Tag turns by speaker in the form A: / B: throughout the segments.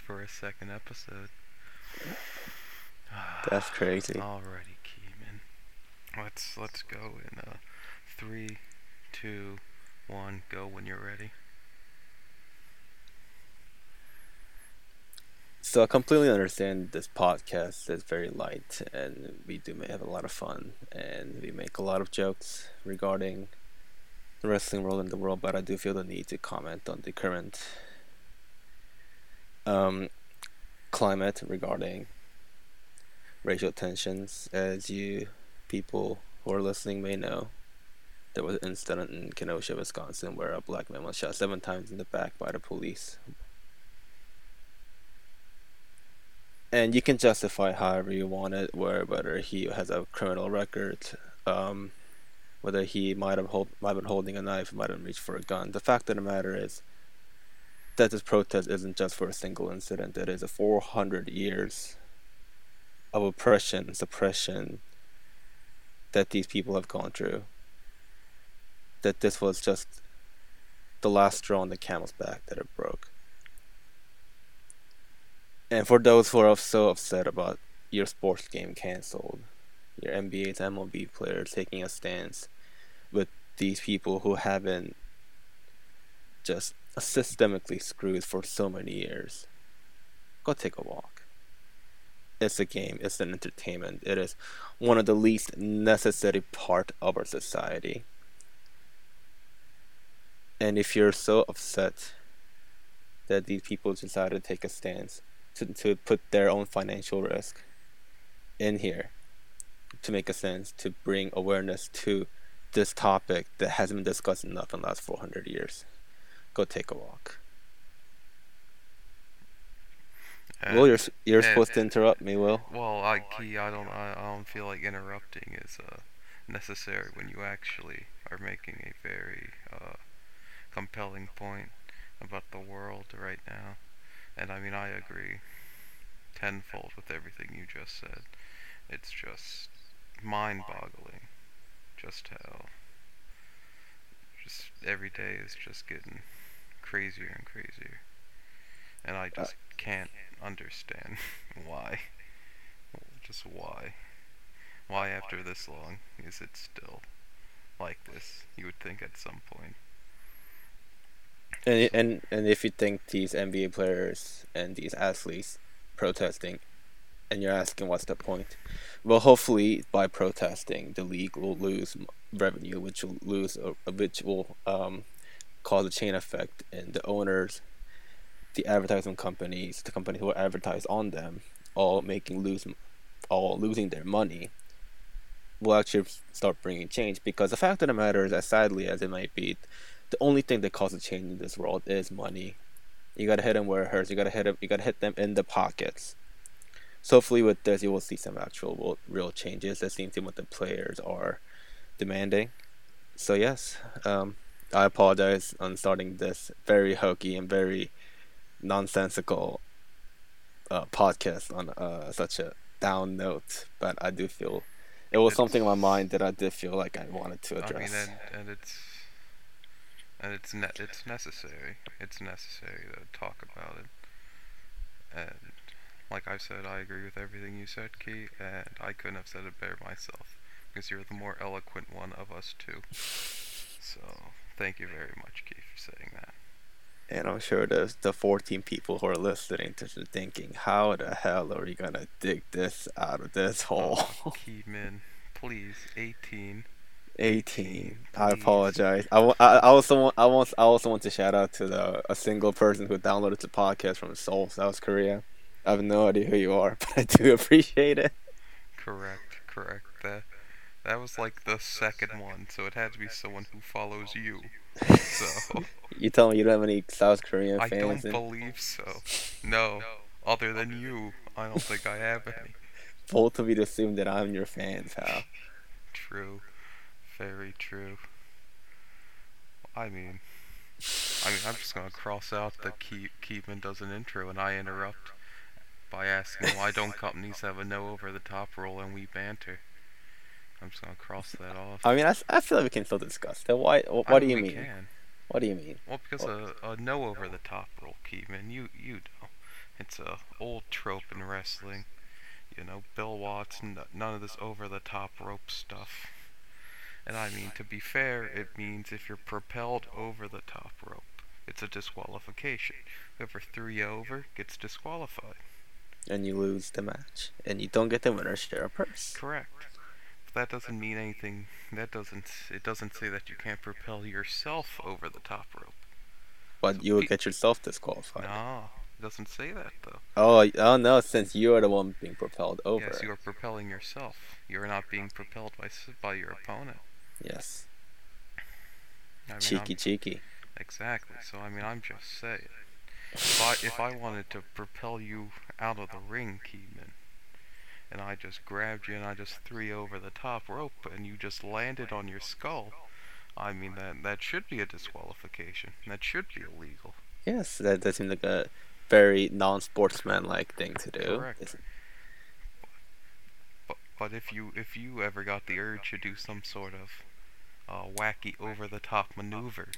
A: for a second episode.
B: That's crazy.
A: Alrighty, Kee Min. Let's let's go in uh three, two, one, go when you're ready.
B: So I completely understand this podcast is very light, and we do have a lot of fun, and we make a lot of jokes regarding the wrestling world and the world. But I do feel the need to comment on the current um, climate regarding racial tensions. As you people who are listening may know, there was an incident in Kenosha, Wisconsin, where a black man was shot seven times in the back by the police and you can justify however you want it, where whether he has a criminal record, um, whether he might have hold, might have been holding a knife, might have reached for a gun. The fact of the matter is that this protest isn't just for a single incident. It is a 400 years of oppression, suppression that these people have gone through. That this was just the last straw on the camel's back that it broke. And for those who are so upset about your sports game canceled, your NBA's MLB players taking a stance with these people who haven't just systemically screwed for so many years, go take a walk. It's a game, it's an entertainment. It is one of the least necessary part of our society. And if you're so upset that these people decided to take a stance, to, to put their own financial risk in here to make a sense to bring awareness to this topic that hasn't been discussed enough in the last 400 years go take a walk uh, Will, you're you're uh, supposed to interrupt me, Will.
A: Well, I key, I don't, I, I don't feel like interrupting is uh, necessary when you actually are making a very uh, compelling point about the world right now. And I mean, I agree tenfold with everything you just said. It's just mind boggling just how just every day is just getting crazier and crazier. And I just can't understand why. Just why. Why after this long is it still like this? You would think at some point.
B: And and and if you think these NBA players and these athletes protesting, and you're asking what's the point? Well, hopefully by protesting, the league will lose revenue, which will lose, uh, which will um, cause a chain effect, and the owners, the advertising companies, the companies who advertise on them, all making lose, all losing their money, will actually start bringing change. Because the fact of the matter is, as sadly as it might be, the only thing that causes change in this world is money. You gotta hit them where it hurts. You gotta hit them. You gotta hit them in the pockets. So hopefully with this, you will see some actual real changes. That seems to what the players are demanding. So yes, um, I apologize on starting this very hokey and very nonsensical uh, podcast on uh, such a down note, but I do feel it was it's, something in my mind that I did feel like I wanted to address.
A: I mean, and, and it's and it's ne- it's necessary. It's necessary to talk about it. And like I said, I agree with everything you said, Key, and I couldn't have said it better myself because you're the more eloquent one of us two. So thank you very much, Keith, for saying that.
B: And I'm sure the the 14 people who are listening to are thinking, how the hell are we gonna dig this out of this oh, hole?
A: Oh, Kee Min, please, 18.
B: 18. I apologize. I, I, I also want I want I also want to shout out to the a single person who downloaded the podcast from Seoul, South Korea. I have no idea who you are, but I do appreciate it.
A: Correct, correct. That that was like the second one, so it had to be someone who follows you. So
B: you tell me you don't have any South Korean fans?
A: I don't in? believe so. No, other than you, I don't think I have any.
B: Both of you assume that I'm your fan, pal.
A: True. Very true. I mean, I mean, I'm just gonna cross out the Keep Keepman does an intro and I interrupt by asking why don't companies have a no over the top rule and we banter. I'm just gonna cross that off.
B: I mean, I, I feel like we can still discuss that. Why? What, what do you mean?
A: Can.
B: What do you mean?
A: Well, because a, a no over the top rule, Keepman, you you know, It's a old trope in wrestling. You know, Bill Watts, n- none of this over the top rope stuff. And I mean, to be fair, it means if you're propelled over the top rope, it's a disqualification. Whoever threw you over gets disqualified.
B: And you lose the match, and you don't get the winner's share of purse.
A: Correct. That doesn't mean anything. That doesn't. It doesn't say that you can't propel yourself over the top rope.
B: But you would get yourself disqualified.
A: No, it doesn't say that though.
B: Oh, oh no! Since you are the one being propelled over.
A: Yes, you are propelling yourself. You are not being propelled by by your opponent.
B: Yes.
A: I mean,
B: Cheeky,
A: I'm-
B: cheeky.
A: Exactly. So I mean, I'm just saying. If I if I wanted to propel you out of the ring, Kee Min, and I just grabbed you and I just threw you over the top rope and you just landed on your skull, I mean that that should be a disqualification. That should be illegal.
B: Yes, that that seems like a very non-sportsman-like thing to do.
A: Correct. But but if you if you ever got the urge to do some sort of uh, wacky over the top maneuver,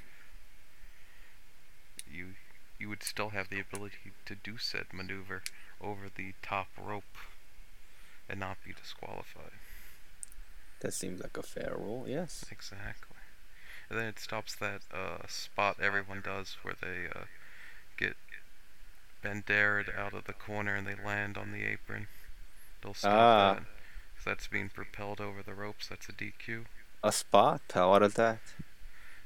A: you you would still have the ability to do said maneuver over the top rope and not be disqualified.
B: That seems like a fair rule. Yes.
A: Exactly. And then it stops that uh, spot everyone does where they uh, get Bandered out of the corner and they land on the apron. They'll stop
B: Ah.
A: that. 'Cause that's being propelled over the ropes. That's a DQ.
B: A spot? What is that?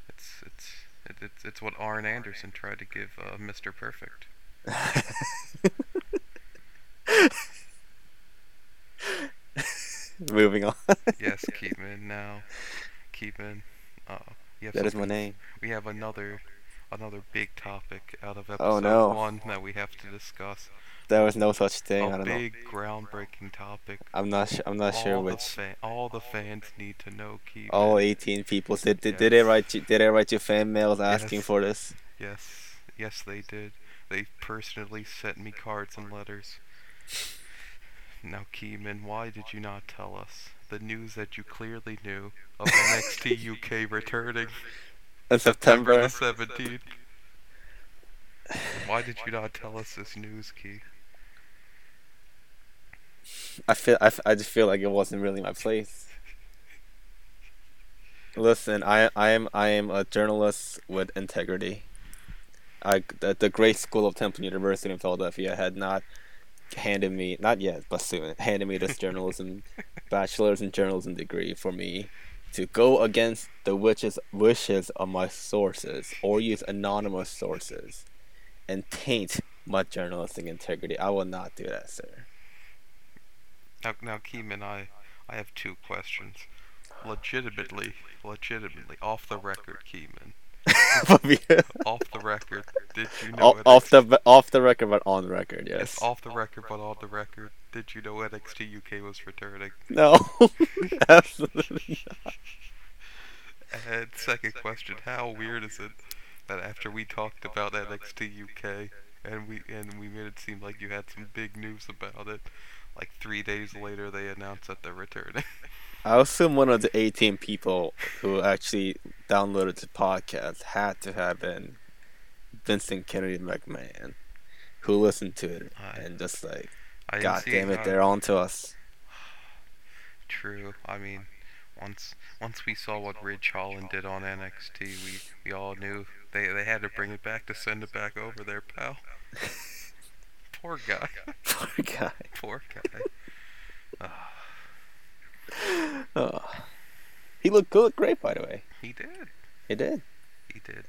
A: It's it's it, it's it's what Arn Anderson tried to give uh, Mr. Perfect.
B: Moving on.
A: Yes, Keepman now. Keepman. Uh,
B: that is my name.
A: We have another another big topic out of episode
B: Oh, no.
A: one that we have to discuss.
B: There was no such thing. I
A: a
B: don't know.
A: big groundbreaking topic.
B: I'm not. Su- I'm not
A: all
B: sure which.
A: fa- all the fans need to know, Keepman.
B: All 18 people did. Did, did they write you? Did they write you fan mails asking
A: Yes.
B: for this?
A: Yes, yes, they did. They personally sent me cards and letters. Now, Kee Min, why did you not tell us the news that you clearly knew of NXT UK returning
B: In
A: September
B: September.
A: the 17th? Why did you not tell us this news, Key?
B: I feel. I, I just feel like it wasn't really my place. Listen, I I am I am a journalist with integrity. I the, the great school of Temple University in Philadelphia had not handed me not yet but soon handed me this journalism bachelor's in journalism degree for me to go against the wishes wishes of my sources or use anonymous sources and taint my journalistic integrity. I will not do that, sir.
A: Now, now, Kee Min, I, I have two questions. Legitimately, legitimately, off the record, Kee Min. Off the record, did you know
B: off, off the off the record, but on the record, yes.
A: Yes, off the record, but on the record, did you know NXT UK was returning?
B: No, absolutely. not.
A: And second question, how weird is it that after we talked about NXT UK and we and we made it seem like you had some big news about it, like three days later they announced that they're returning.
B: I assume one of the 18 people who actually downloaded the podcast had to have been Vincent Kennedy McMahon, who listened to it
A: I-
B: and just like, God damn it,
A: how-
B: they're on to us.
A: True. I mean, once once we saw what Ridge Holland did on NXT, we we all knew they they had to bring it back to send it back over there, pal. Poor guy.
B: Poor guy.
A: Poor guy. Ah,
B: Oh. He looked good, great, by the way.
A: he did.
B: He did.
A: He did.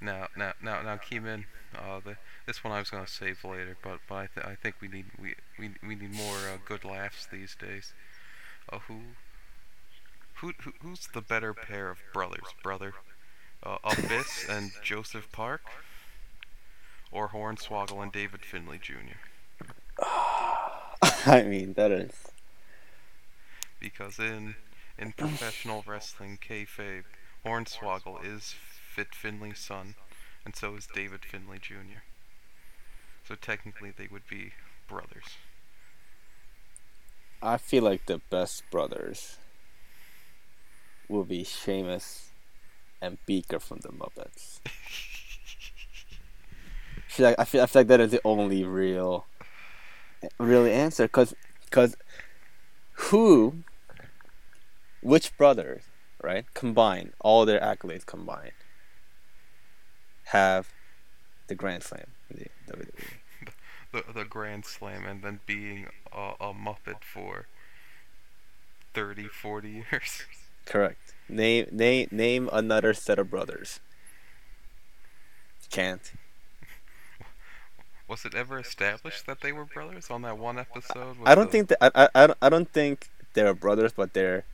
A: Now, now, now, now, Kee Min. Uh, the, this one I was gonna save later, but but I, th- I think we need we we, we need more uh, good laughs these days. Uh, who, who, who, who's the better pair of brothers, brother? Uh, Abyss and Joseph Park, or Hornswoggle and David Finlay Jr.
B: I mean, that is.
A: Because in in professional wrestling kayfabe, Hornswoggle is Fit Finlay's son, and so is David Finlay Jr. So technically, they would be brothers.
B: I feel like the best brothers will be Sheamus and Beaker from the Muppets. feel like I feel, I feel like that is the only real, really answer. Cause, cause, who, which brothers, right? Combined, all their accolades combined, have the Grand Slam the WWE.
A: The the Grand Slam and then being a, a Muppet for 30, 40 years.
B: Correct. Name name name another set of brothers. Can't.
A: Was it ever established that they were brothers on that one episode?
B: I don't
A: the-
B: think that I, I, I I don't think they're brothers, but they're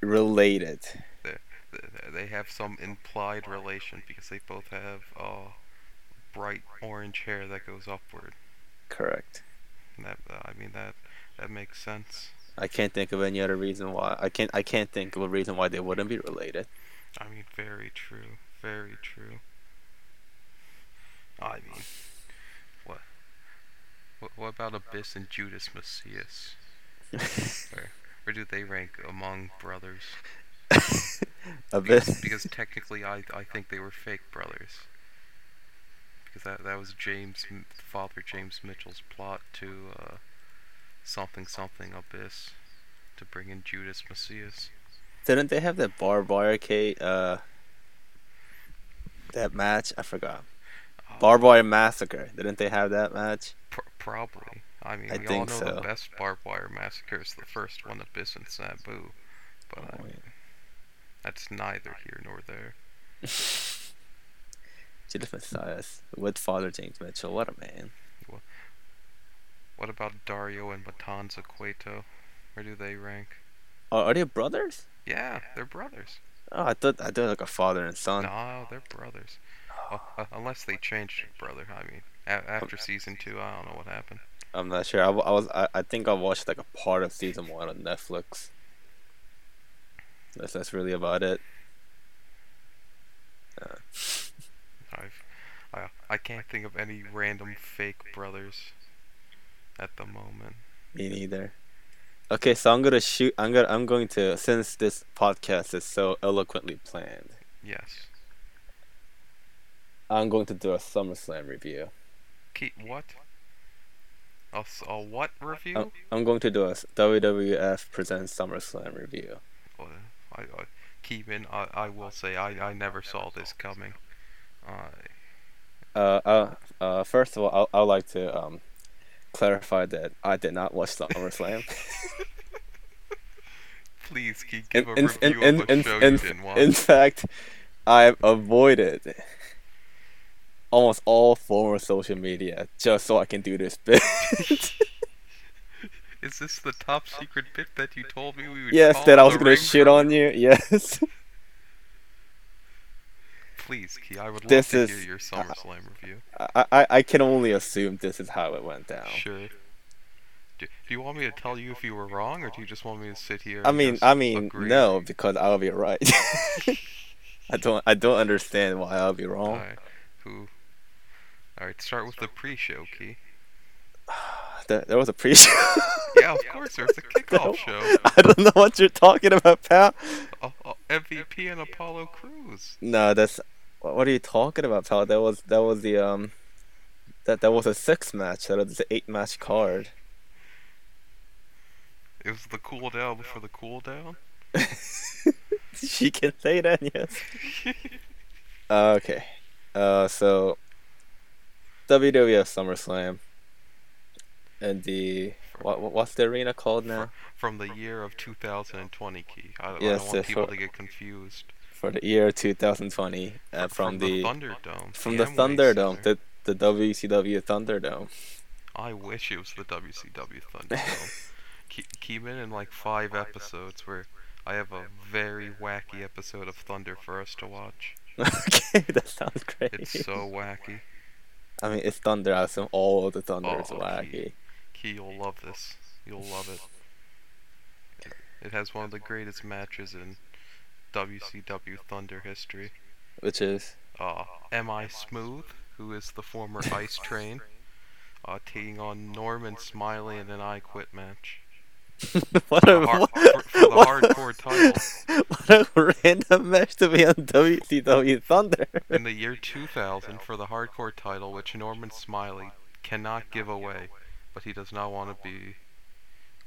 B: related.
A: th- they have some implied relation because they both have uh, bright orange hair that goes upward.
B: Correct.
A: That uh, I mean that that makes sense.
B: I can't think of any other reason why. I can't I can't think of a reason why they wouldn't be related.
A: I mean, very true, very true. I mean, what? What, what about Abyss and Judas Mesias? Where, do they rank among brothers?
B: a
A: Because,
B: bit.
A: because technically, I I think they were fake brothers. Because that that was James, Father James Mitchell's plot to uh, something something Abyss to bring in Judas Mesias.
B: Didn't they have that Kate, uh that match? I forgot.
A: Uh,
B: Barbed wire massacre. Didn't they have that match?
A: Pr- probably. I mean,
B: I
A: we all know
B: so.
A: the best barbed wire massacre is the first one, Abyss and Sabu. But I
B: Oh,
A: mean, that's neither here nor there.
B: Judas Mesias with Father James Mitchell. What a man.
A: What about Dario and Matanza Cueto? Where do they rank?
B: Oh, are they brothers?
A: Yeah, they're brothers.
B: Oh, I thought I thought like a father and son.
A: No, they're brothers. Well, uh, unless they changed brother. I mean, a- after season two, I don't know what happened.
B: I'm not sure. I, I was I, I think I watched like a part of season one on Netflix. That's that's really about it. Uh,
A: I've, I, I can't think of any random fake brothers at the moment.
B: me neither. Okay, so I'm gonna shoot. I'm gonna. I'm going to since this podcast is so eloquently planned.
A: Yes.
B: I'm going to do a SummerSlam review.
A: Keep what? A, a what review?
B: I'm, I'm going to do a WWF presents SummerSlam review.
A: Well, I, I, Keegan, I, I will say I, I never saw this coming. Uh,
B: Uh, uh, uh, first of all, I I would like to um clarify that I did not watch SummerSlam.
A: please, Keith,
B: in,
A: a
B: in,
A: review
B: in,
A: of a show
B: in,
A: you didn't watch.
B: in fact, I've avoided almost all form of social media just so I can do this bit.
A: Is this the top secret bit that you told me we would
B: yes, that I was gonna shit on you. Yes.
A: Please, Key, I would love
B: This
A: to
B: is-
A: hear your SummerSlam review.
B: I, I I can only assume this is how it went down.
A: Sure. Do, do you want me to tell you if you were wrong, or do you just want me to sit here?
B: I mean,
A: just
B: I mean,
A: agree?
B: no, because I'll be right. I don't, I don't understand why I'll be wrong.
A: Alright, who? Alright, start with the pre-show, Key.
B: That, there was a pre-show.
A: Yeah, of course, there's a kickoff show.
B: I don't know what you're talking about, pal.
A: Uh, uh, MVP and Apollo Crews.
B: No, that's what what are you talking about, pal? That was that was the um that that was a six match. That was an eight match card.
A: It was the cool down before the cool down.
B: she can say that, yes. Uh, okay. Uh, so WWF SummerSlam and the what what- what's the arena called now
A: From the year of 2020, Key. I, I
B: Yes,
A: don't want people
B: for-
A: to get confused.
B: for the year 2020 uh, from, the,
A: Thunderdome.
B: from the
A: Amway
B: Thunderdome, the the WCW Thunderdome.
A: I wish it was the WCW Thunderdome. Ke- Kee Min in like five episodes where I have a very wacky episode of Thunder for us to watch.
B: okay, that sounds great.
A: It's so wacky.
B: I mean, it's Thunder. I assume all of the Thunder is
A: Oh,
B: wacky.
A: Key, you'll love this. You'll love it. It has one of the greatest matches in WCW Thunder history.
B: Which is
A: Uh, M.I. Smooth, who is the former Ice Train, uh, taking on Norman Smiley in an I Quit match.
B: What a what,
A: for, for the
B: what a-
A: hardcore title.
B: what a random match to be on WCW Thunder.
A: In the year 2000, for the hardcore title, which Norman Smiley cannot give away, but he does not want to be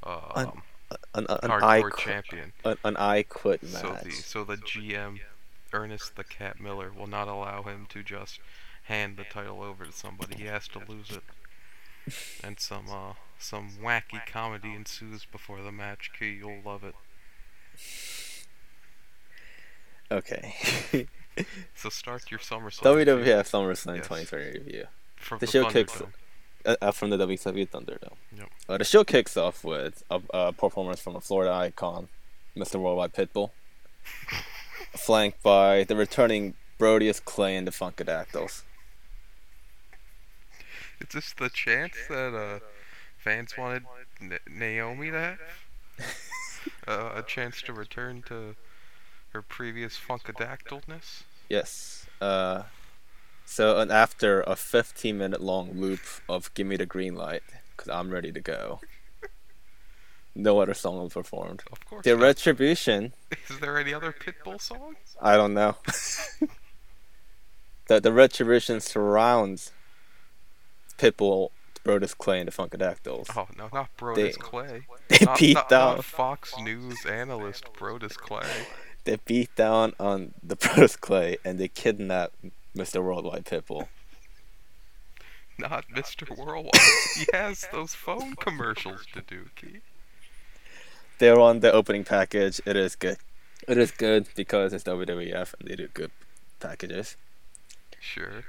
A: um,
B: An, an, I
A: hardcore
B: quit,
A: champion.
B: an, an I quit
A: So
B: match.
A: the so the GM, Ernest the Cat Miller, will not allow him to just hand the title over to somebody. He has to lose it. And some uh some wacky comedy ensues before the match. Key, you'll love it.
B: Okay.
A: So start your SummerSlam.
B: WWF SummerSlam
A: Yes.
B: 2020 review.
A: from
B: the
A: the,
B: show kicks- Uh, uh, from the WCW Thunderdome.
A: Yep.
B: Uh, the show kicks off with a, a performance from a Florida icon, Mr. Worldwide Pitbull, flanked by the returning Brodus Clay and the Funkadactyls.
A: Is this the chance that uh fans wanted N- Naomi to have? uh, a chance to return to her previous funkadactylness?
B: Yes. Uh, so, and after a 15 minute long loop of Give Me the Green Light, because I'm ready to go, no other song was performed.
A: Of course.
B: The
A: not.
B: Retribution,
A: Is there any other Pitbull songs?
B: I don't know. the, the Retribution surrounds Pitbull, Brodus Clay, and the Funkadactyls.
A: Oh no, not Brodus
B: They-
A: Clay.
B: They
A: Not,
B: beat
A: not,
B: down.
A: not Fox News analyst Brodus Clay.
B: They beat down on the Brodus Clay and they kidnap Mr. Worldwide Pitbull.
A: Not Mr. Worldwide. he has those phone commercials to do, Key.
B: They're on the opening package. It is good. It is good because it's WWF and they do good packages.
A: Sure.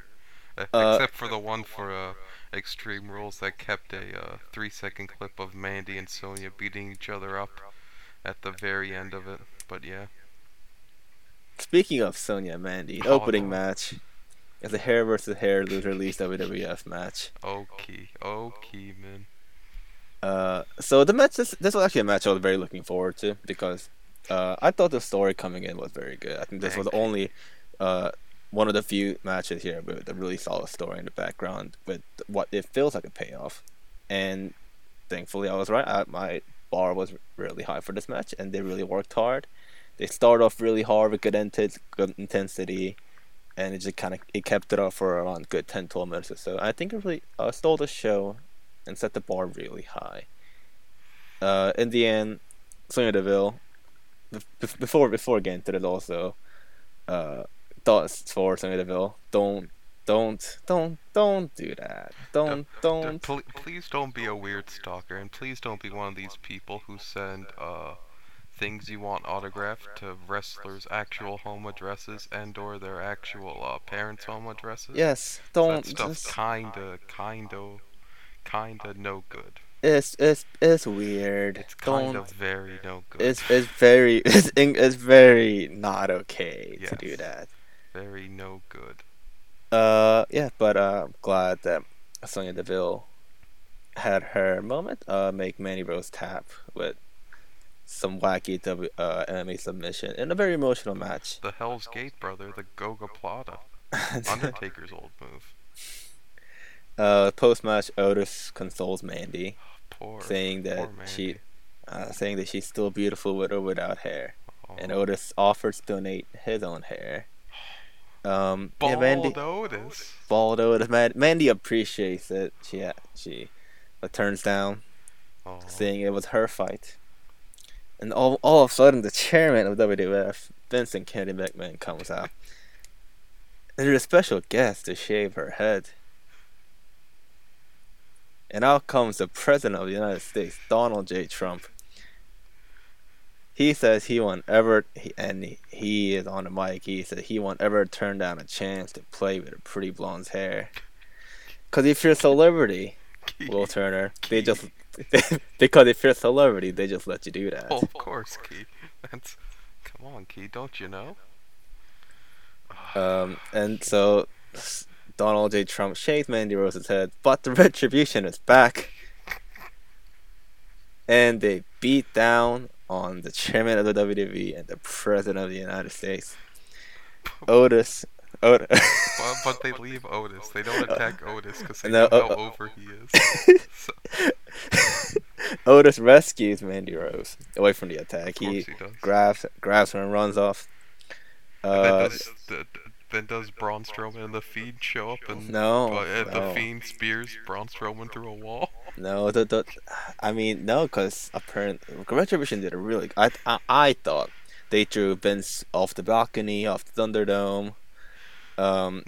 A: Uh, except for the one for uh, Extreme Rules that kept a uh, three second clip of Mandy and Sonya beating each other up at the very end of it. But yeah.
B: Speaking of Sonya and Mandy,
A: Oh,
B: opening
A: no.
B: match It's a hair versus hair loser release WWF match.
A: Okay. Okay, man.
B: Uh, so the match this, this was actually a match I was very looking forward to because uh, I thought the story coming in was very good. I think this was the only uh, one of the few matches here with a really solid story in the background with what it feels like a payoff. And thankfully, I was right. I, my bar was really high for this match, and they really worked hard. They started off really hard with good, inten- good intensity, and it just kind of it kept it up for around good 10, 12 minutes or so. I think it really uh, stole the show and set the bar really high. Uh, in the end, Sonya Deville, bef- before before getting to it also, uh, thoughts for Deville. Don't don't don't don't do that. Don't don't.
A: pl- please don't be a weird stalker, and please don't be one of these people who send uh things you want autographed to wrestlers' actual home addresses and or their actual uh, parents' home addresses.
B: Yes, don't.
A: That stuff's
B: Just,
A: kinda, kinda, kinda no good.
B: it's it's it's weird.
A: It's kind
B: don't.
A: of very no good.
B: It's it's very it's it's very not okay to do that.
A: Very no good.
B: Uh, yeah, but uh, I'm glad that Sonya Deville had her moment. Uh, make Mandy Rose tap with some wacky w- uh, MMA submission in a very emotional match.
A: The Hell's Gate brother, the Gogoplata, Undertaker's old move.
B: uh, post match, Otis consoles Mandy,
A: Poor,
B: saying that
A: Mandy.
B: she, uh, saying that she's still beautiful with or without hair, and
A: Oh.
B: Otis offers to donate his own hair. Um, yeah, Mandy,
A: Otis.
B: bald Otis. Mandy appreciates it. She uh, she uh, turns down
A: Oh.
B: saying it was her fight. And all, all of a sudden, the chairman of WWF, Vincent Kennedy McMahon, comes out. And There's a special guest to shave her head. And out comes the President of the United States, Donald J. Trump. He says he won't ever, and he, is on the mic, he said he won't ever turn down a chance to play with a pretty blonde's hair. Because if you're a celebrity, Will Turner. They just because if you're a celebrity, they just let you do that.
A: Oh, of course, Key. That's come on, Key. Don't you know?
B: Um, and so Donald J. Trump shakes Mandy Rose's head, but the retribution is back, and they beat down on the chairman of the WWE and the president of the United States, Otis. Otis.
A: but, but they leave Otis. They don't attack Otis because they
B: No,
A: know
B: uh,
A: how over he is. So,
B: Otis rescues Mandy Rose away from the attack. He
A: he does.
B: grabs grabs her and runs off. Uh,
A: does the, then does Braun Strowman and the Fiend show up and
B: no,
A: but, uh,
B: no.
A: the Fiend spears Braun Strowman through a wall?
B: No, the, the I mean no, because apparently Retribution did a really. I, I I thought they threw Vince off the balcony, off the Thunderdome. Um,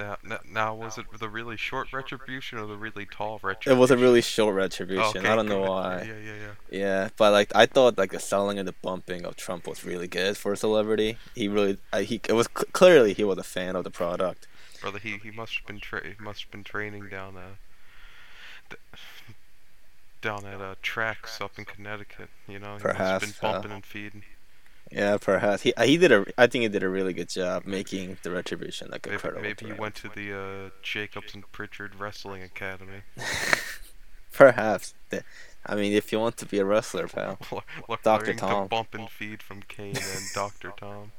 A: Now, now, now was it the really short retribution or the really tall retribution?
B: it was a really short Retribution.
A: Okay,
B: I don't know why.
A: Yeah, yeah, yeah.
B: Yeah, but like I thought, like the selling and the bumping of Trump was really good for a celebrity. He really, I, he it was cl- clearly he was a fan of the product.
A: Brother, he he must have been tra- he must have been training down uh d- down at uh tracks up in Connecticut. You know, he
B: Perhaps,
A: must have been
B: uh,
A: bumping and feeding.
B: Yeah, perhaps he he did a. I think he did a really good job making the Retribution like
A: Maybe,
B: incredible.
A: maybe he went to the uh, Jacobs and Prichard Wrestling Academy.
B: Perhaps. I mean, if you want to be a wrestler, pal. Dr. Tom.
A: to bump and feed from Kane and Dr. Tom,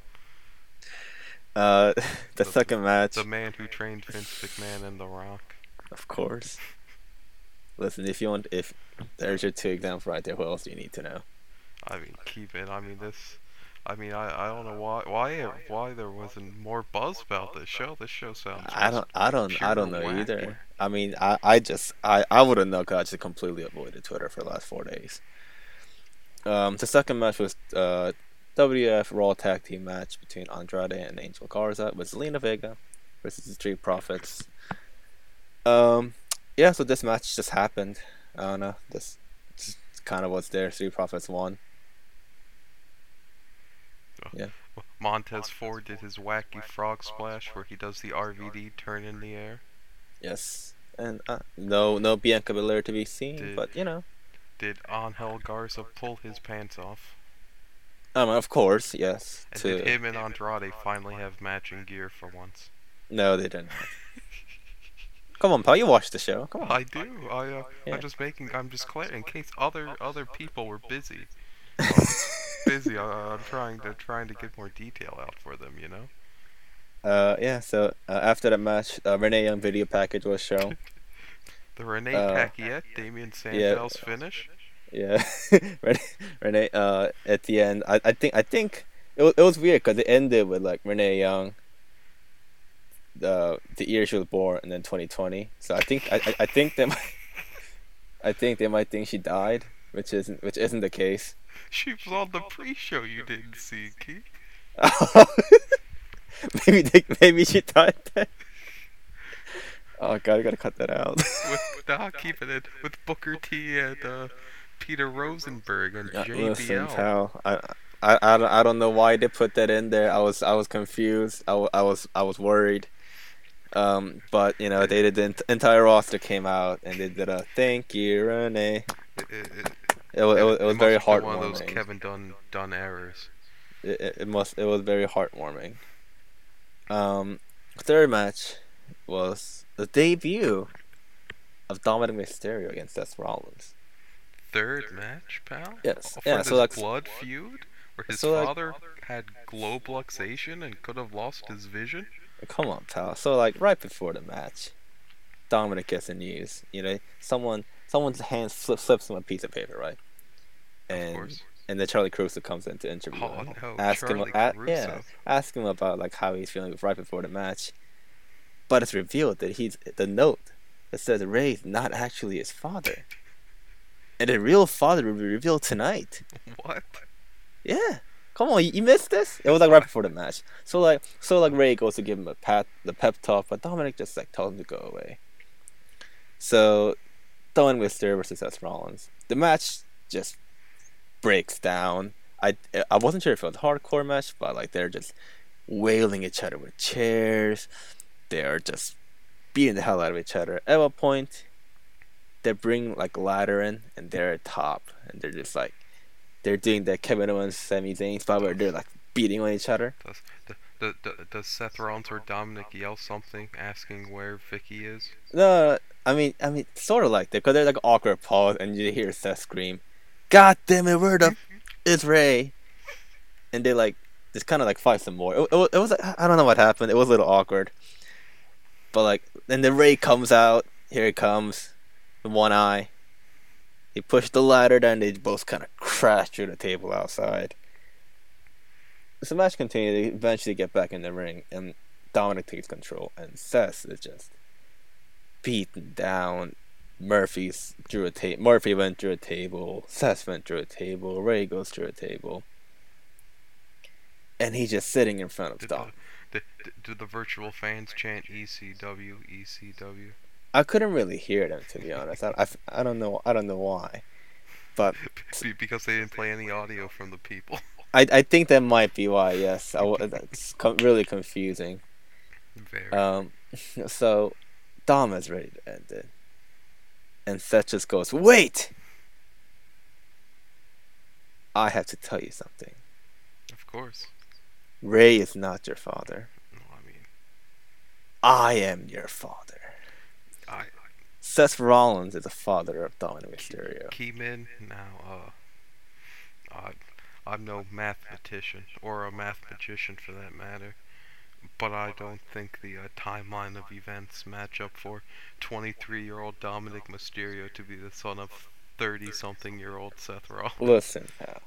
B: Uh, the
A: The-
B: second match,
A: the man who trained Vince McMahon and The Rock.
B: of course. Listen, if you want, if there's your two examples right there, what else do you need to know?
A: I mean, keep it. I mean, this. I mean, I, I don't know why why why there wasn't more buzz about this show. This show sounds.
B: I don't, I don't, I don't know
A: wacky.
B: either. I mean, I, I just, I, I wouldn't know 'cause I just completely avoided Twitter for the last four days. Um, the second match was uh, WF Raw Tag Team match between Andrade and Angel Garza with Zelina Vega versus the Street Profits. Um, yeah, so this match just happened. I don't know. This, this kind of was there. Street Profits won.
A: Montez Ford did his wacky frog splash where he does the RVD turn in the air.
B: Yes, and uh, no, no Bianca Belair to be seen,
A: Did-
B: but you know,
A: Did Angel Garza pull his pants off?
B: um, of course, yes.
A: And
B: to
A: did him and Andrade finally have matching gear for once?
B: no, they didn't. Come on, pal, you watch the show. Come on.
A: I do. I uh,
B: Yeah.
A: I'm just making. I'm just clear in case other other people were busy. busy. Uh, I'm trying to trying to get more detail out for them. You know.
B: Uh, yeah. So uh, after that match, uh, Renee Young video package was shown.
A: The Renee
B: Uh,
A: Paquette, Damien Sandows finish.
B: Yeah, Renee, Renee. Uh, at the end, I, I think, I think it was, it was weird because it ended with like Renee Young. The the year she was born, and then 2020. So I think, I, I, I think they might, I think they might think she died, which isn't, which isn't the case.
A: She was on the pre-show you didn't see, Keith.
B: maybe they, maybe she thought that. Oh god, I gotta cut that out.
A: With nah, keeping it with Booker T and uh, Peter Rosenberg and
B: Uh,
A: JBL.
B: Listen, pal, I, I, I, don't, I don't know why they put that in there. I was, I was confused. I, I was, I was worried. Um, but you know, they did the entire roster came out and they did a thank you, Renee.
A: It, it, it,
B: It was, it was, it was very
A: been One of those
B: heartwarming.
A: Kevin Dunn done errors.
B: It, it, it must, it was very heartwarming. Um, third match was the debut of Dominic Mysterio against Seth Rollins.
A: Third match, pal.
B: Yes,
A: For
B: yeah, so like-
A: blood feud, where his
B: so like-
A: father had globe luxation and could have lost his vision.
B: Come on, pal. So like right before the match, Dominic gets the news. You know, someone someone's hand flip, slips him a piece of paper, right?
A: Of
B: And
A: course.
B: and then Charly Caruso comes in to interview
A: Oh
B: him.
A: no,
B: ask
A: Charlie
B: him, a- yeah, ask him about like how he's feeling right before the match. But it's revealed that he's the note that says Ray's not actually his father, and the real father will be revealed tonight.
A: What?
B: Yeah. Come on, you, you missed this? It was like right before the match. So like so like Ray goes to give him a pat the pep talk, but Dominic just like tells him to go away. So Dominic Mysterio versus Seth Rollins. The match just breaks down. I I wasn't sure if it was a hardcore match, but like they're just wailing each other with chairs. They're just beating the hell out of each other. At one point, they bring like a ladder in and they're at top and they're just like they're doing that Kevin Owens Sami Zayn spot where they're like beating on each other.
A: Does, d- d- d- does Seth Rollins or Dominic yell something asking where Vicky is?
B: No, I mean, I mean, sort of like that because there's like awkward pause and you hear Seth scream, "God damn it, where the is Ray?" And they like just kind of like fight some more. It, it, was, it was I don't know what happened. It was a little awkward, but like then the Ray comes out. Here it comes, with one eye, He pushed the ladder down. They both kind of crashed through the table outside. So the match continued. They eventually get back in the ring, and Dominic takes control, and Seth is just beaten down. Murphy's drew a table. Murphy went through a table. Seth went through a table. Ray goes through a table, and he's just sitting in front of
A: Did
B: Dom.
A: the, did, did the virtual fans chant ECW, ECW?
B: I couldn't really hear them to be honest. I, I, I don't know. I don't know why, but
A: because they didn't play any audio from the people.
B: I I think that might be why. Yes, I, that's really confusing.
A: Very.
B: Um, so Dom is ready to end it, and Seth just goes, "Wait, I have to tell you something.
A: of course.
B: Ray is not your father.
A: No, I mean,
B: I am your father."
A: I
B: Seth Rollins is the father of Dominic Mysterio.
A: Kee Min now. Uh, I, I'm no mathematician or a mathematician for that matter, but I don't think the uh, timeline of events match up for 23-year-old Dominic Mysterio to be the son of 30-something-year-old Seth Rollins.
B: Listen, pal.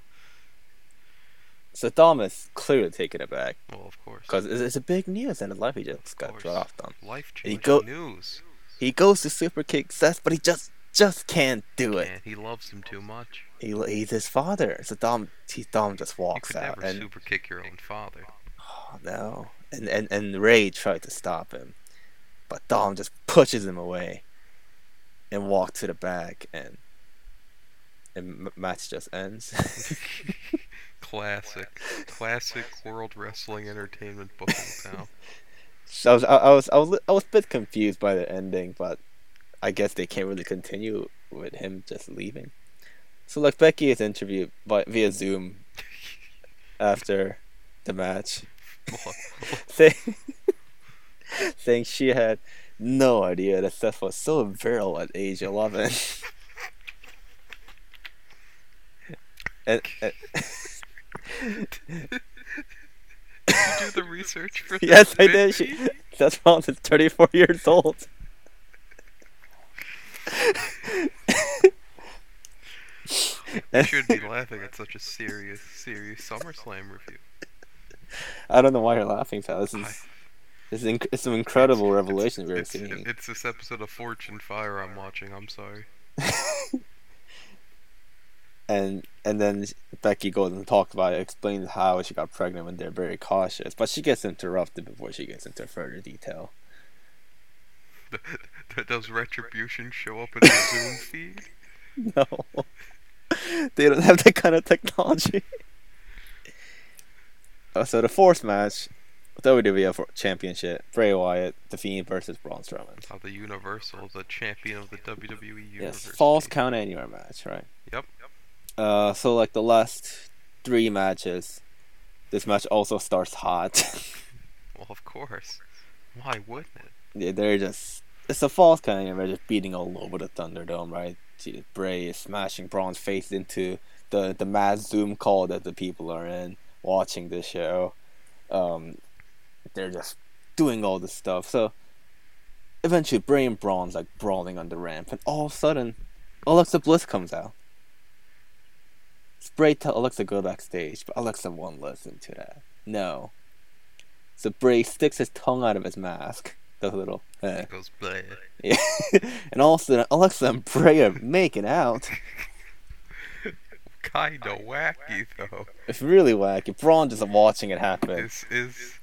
B: So Dom is clearly taken aback
A: Well, of course.
B: because it's, it's a big news and his life he just got dropped on.
A: Life-changing
B: go-
A: news.
B: He goes to super kick Seth, but he just just can't do it.
A: Man, he loves him too much.
B: He, he's his father. So Dom, he, Dom just
A: You
B: walks
A: could
B: out
A: never
B: and
A: super kick your own father.
B: oh no, and, and and Ray tried to stop him, but Dom just pushes him away, and walks to the back and and m- match just ends.
A: Classic, classic World Wrestling Entertainment booking now.
B: So I was, I, I was, I was, I was a bit confused by the ending, but I guess they can't really continue with him just leaving. So like Becky is interviewed by via Zoom after the match, saying saying she had no idea that Seth was so virile at age eleven. and, and
A: Did you do the research for that?
B: yes, I did. She? Seth Rollins is thirty four years old.
A: You should be laughing at such a serious, serious SummerSlam review.
B: I don't know why you're laughing, pal. This is this is inc- it's an incredible
A: It's-
B: revelation we're
A: it's,
B: seeing.
A: It's this episode of Fortune Fire I'm watching. I'm sorry.
B: and and then Becky goes and talks about it, explains how she got pregnant when they're very cautious, but she gets interrupted before she gets into further detail.
A: Does Retribution show up in the Zoom feed?
B: No, they don't have that kind of technology. Uh, so the fourth match, WWF Championship, Bray Wyatt, The Fiend versus Braun Strowman.
A: Of the Universal, the champion of the WWE Universe.
B: Yes, false count anywhere match, right?
A: Yep.
B: Uh, so like the last three matches, this match also starts hot.
A: Well, of course. Why wouldn't it?
B: Yeah, they're just it's a false count they're just beating all over the Thunderdome, right? Bray is smashing Braun's face into the the mad Zoom call that the people are in watching this show. Um, they're just doing all this stuff. So eventually, Bray and Braun's like brawling on the ramp, and all of a sudden, Alexa Bliss comes out. Bray tell Alexa go backstage, but Alexa won't listen to that. No. So Bray sticks his tongue out of his mask. The little.
A: It goes bleh.
B: Yeah. and all of a sudden, Alexa and Bray are making out.
A: Kinda wacky though.
B: It's really wacky. Braun just watching it happen.
A: Is is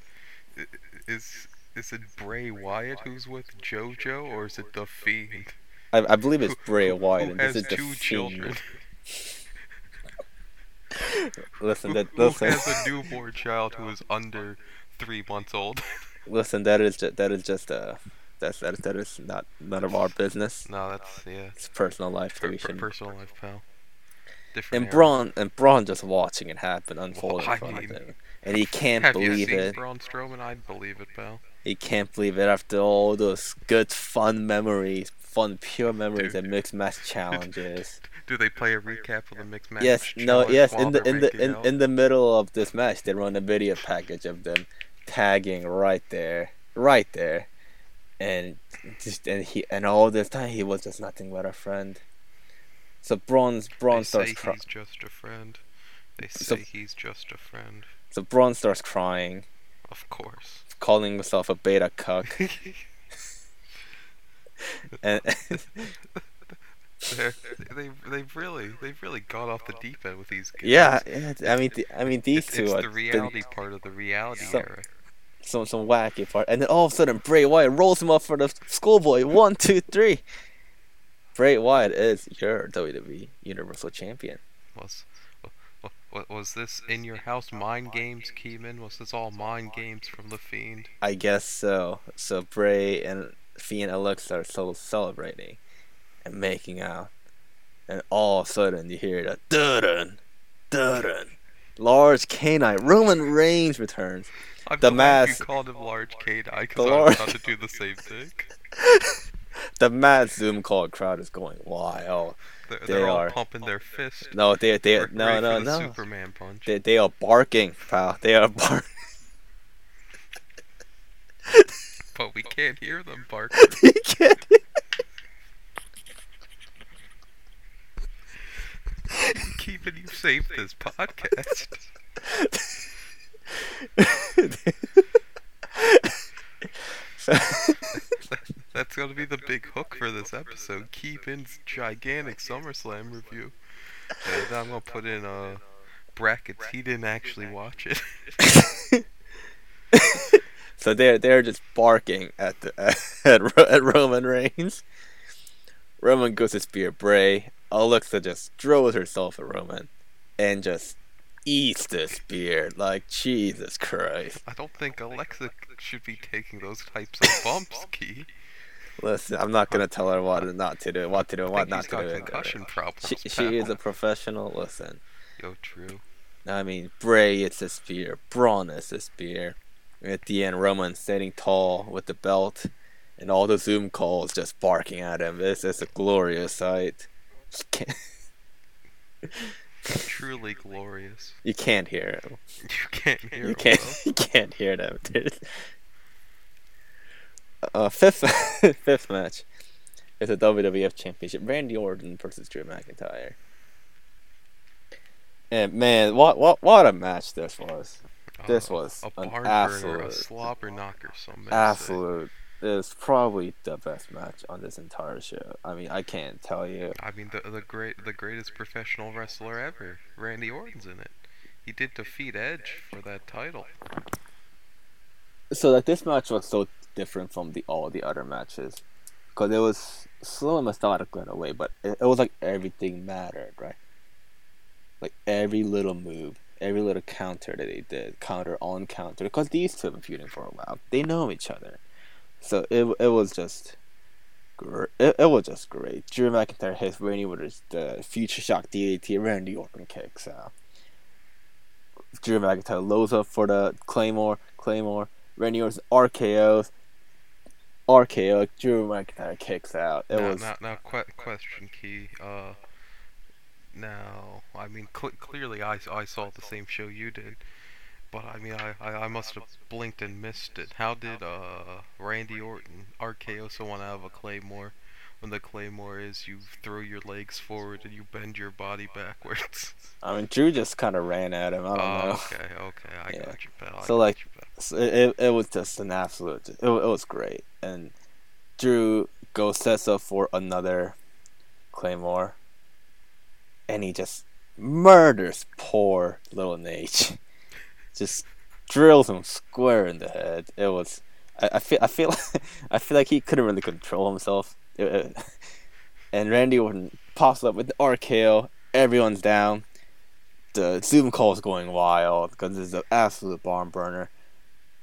A: is is it Bray Wyatt who's with JoJo or is it the Fiend?
B: I, I believe it's Bray Wyatt,
A: who
B: and this
A: has
B: is the
A: two
B: Fiend.
A: children.
B: Listen,
A: Who,
B: that
A: who has a newborn child who is under three months old?
B: listen. That is just that is just uh, that's that that is not none of our business.
A: no, that's yeah.
B: It's personal life that
A: Per,
B: we
A: per,
B: should.
A: personal life, pal. Different
B: And. Braun and Braun just watching it happen unfold
A: I
B: in front
A: mean,
B: of him, and he can't
A: Have you
B: believe
A: seen
B: it.
A: Braun Strowman? I'd believe it, pal.
B: He can't believe it after all those good, fun memories, fun, pure memories
A: Dude.
B: and mixed match challenges.
A: Do they play a recap of the mixed match?
B: yes, no, yes. In the in the in, in the middle of this match, they run a video package of them tagging right there, right there, and just and he and all this time he was just nothing but a friend. So Braun Braun
A: they
B: starts
A: say
B: crying.
A: he's just a friend. They
B: So-
A: say he's just a friend.
B: So Bronze starts crying,
A: Of course.
B: calling himself a beta cuck, and
A: They're, they they've really they've really got off the deep end with these kids.
B: yeah, yeah, I mean, th- I mean these
A: it's,
B: two
A: it's
B: are
A: the
B: been
A: reality part of the reality
B: So-
A: era.
B: some some wacky part, and then all of a sudden Bray Wyatt rolls him up for the schoolboy. One, two, three. Bray Wyatt is your WWE Universal Champion.
A: Was wa- wa- was this in your house mind games, Kee Min? Was this all mind games from the Fiend?
B: I guess so. So Bray and Fiend and Alexa are so celebrating and making out, and all of a sudden you hear the dun dun. Large canine Roman Reigns returns.
A: I'm
B: The mask-
A: You called him large
B: The
A: because I was about to do the same thing.
B: The mad Zoom call crowd is going wild.
A: They're,
B: They
A: they're all
B: are.
A: pumping their fist.
B: No, they they
A: re-
B: no no no.
A: Superman punch.
B: They they are barking, pal. They are barking.
A: But we can't hear them bark.
B: you can't.
A: Keeping you safe this podcast. That's gonna be the big hook for this episode. Kee Min's gigantic SummerSlam review. And I'm gonna put in uh brackets. He didn't actually watch it.
B: so they're they're just barking at the at, at Roman Reigns. Roman goes to spear Bray. Alexa just throws herself at Roman, and just eats the spear. Like Jesus Christ!
A: I don't think Alexa should be taking those types of bumps, Key.
B: Listen, I'm not gonna tell her what not to do, what to do, what not to do.
A: concussion problems.
B: She, she is a professional. Listen,
A: Yo, true.
B: I mean, Bray it's a spear, Braun is a spear. At the end, Roman standing tall with the belt, and all the Zoom calls just barking at him. This is a glorious sight.
A: Truly glorious.
B: you can't hear him.
A: You can't hear
B: You can't. You can't hear them. Uh, fifth fifth match is a WWF Championship. Randy Orton versus Drew McIntyre. And man, what what what a match this was! This
A: Uh,
B: was
A: a
B: an
A: barn burner,
B: absolute-
A: a slobber knocker. Some say.
B: Absolute. It's probably the best match on this entire show. I mean, I can't tell you.
A: I mean, the the great, the greatest professional wrestler ever, Randy Orton's in it. He did defeat Edge for that title.
B: So like this match was so different from the all the other matches, because it was slow and methodical in a way, but it, it was like everything mattered, right? Like every little move, every little counter that they did, counter on counter, because these two have been feuding for a while. They know each other, so it it was just. gr- It, it was just great. Drew McIntyre hits Randy with the future shock DDT. Randy Orton kicks out. Drew McIntyre loads up for the Claymore. Claymore. Randy Orton's RKO's. RKO. Drew McIntyre kicks out. It
A: now,
B: was
A: now, now, que- question key. Uh, now, I mean, cl- clearly, I, I saw the same show you did, but I mean, I, I, I must have blinked and missed it. How did uh Randy Orton RKO someone out of a claymore? When the claymore is, you throw your legs forward and you bend your body backwards.
B: I mean, Drew just kind of ran at him. I don't
A: Oh,
B: know.
A: okay, okay, I
B: Yeah.
A: got you, pal. I
B: So, like,
A: you.
B: So it, it, was just an absolute. It, it was great. And Drew goes sets up for another Claymore. And he just murders poor little Nate. just drills him square in the head. It was. I, I feel. I feel. I feel like he couldn't really control himself. It- and Randy Orton pops up with the RKO. Everyone's down. The Zoom call is going wild because is an absolute barn burner.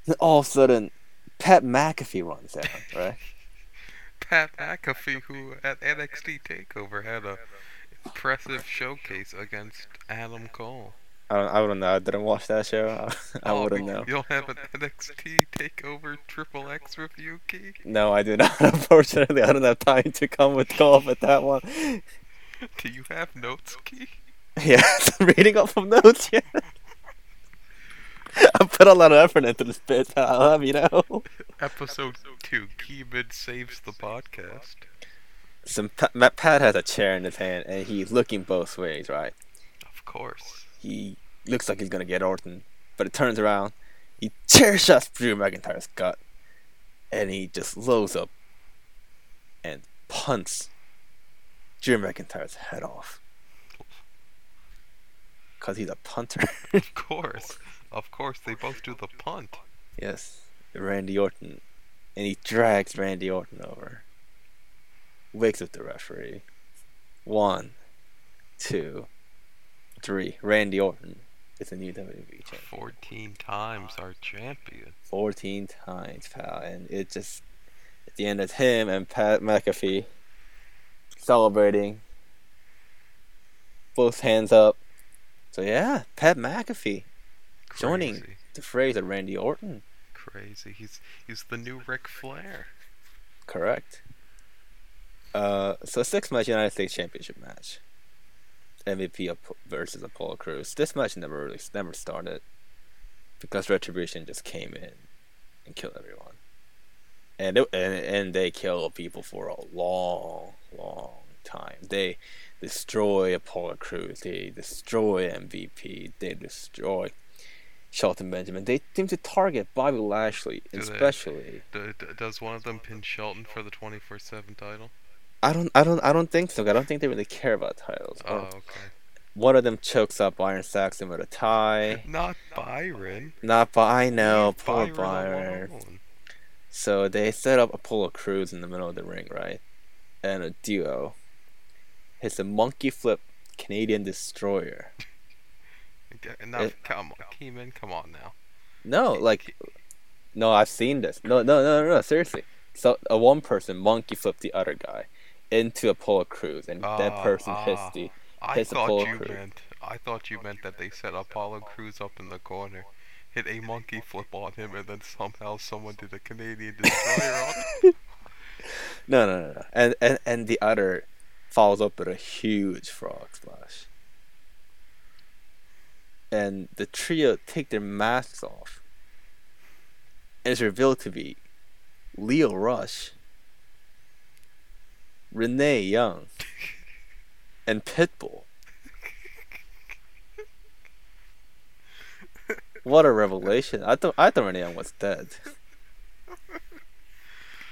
B: Then all of a sudden, Pat McAfee runs out, right?
A: Pat McAfee, who at NXT Takeover had a impressive showcase against Adam Cole.
B: I don't, I wouldn't know. I didn't watch that show. I, I
A: Oh,
B: wouldn't know.
A: You don't have an NXT Takeover Triple X review, Key?
B: No, I do not. Unfortunately, I don't have time to come with go at that one.
A: Do you have notes, Key?
B: Yeah, I'm reading off from notes here. I put a lot of effort into this bit. I'll have you know.
A: Episode 2, Kee Min saves the podcast.
B: some Pat, Matt- Pat has a chair in his hand and he's looking both ways, right?
A: Of course.
B: He looks like he's gonna get Orton, but it turns around, he chair shots Drew McIntyre's gut, and he just loads up and punts Drew McIntyre's head off. Cause he's a punter.
A: Of course. Of course, they both do the punt.
B: yes, Randy Orton, and he drags Randy Orton over. Wakes up the referee. One, two, three. Randy Orton is a new WWE champion.
A: 14 times our champion.
B: 14 times, pal. And it just, at the end, it's him and Pat McAfee celebrating. Both hands up. So, yeah, Pat McAfee joining the phrase of Randy Orton.
A: Crazy. He's he's the new Ric Flair.
B: Correct. Uh, so, six match United States Championship match. MVP versus Apollo Crews. This match never really never started because Retribution just came in and killed everyone, and it, and and they kill people for a long, long time. They destroy Apollo Crews. They destroy MVP. They destroy Shelton Benjamin. They seem to target Bobby Lashley,
A: Do they?
B: especially.
A: D- d- does one of them pin Shelton for the 24/7 title?
B: I don't, I don't, I don't think so. I don't think they really care about titles.
A: Oh, okay.
B: One of them chokes up Byron Saxton with a tie.
A: Not Byron.
B: Not, but I know,
A: Leave
B: poor Byron.
A: alone.
B: So they set up Apollo Crews in the middle of the ring, right? And a duo hits a monkey flip Canadian destroyer.
A: Now,
B: It-
A: come on, Kee Min, come on now.
B: No, like, no, I've seen this. No, no, no, no, no seriously. So a one person monkey flipped the other guy into a Apollo Crews, and that
A: Ah,
B: person hits
A: ah.
B: the.
A: I
B: Hits
A: thought
B: Apollo
A: you
B: Crews.
A: meant I thought you meant that they set Apollo Crews up in the corner, hit a monkey flip on him, and then somehow someone did a Canadian destroyer on him.
B: No, no, no, no. And and and the other follows up with a huge frog splash. And the trio take their masks off. And it's revealed to be Lio Rush, Renee Young, and Pitbull. What a revelation! I thought I thought Renee Young was dead.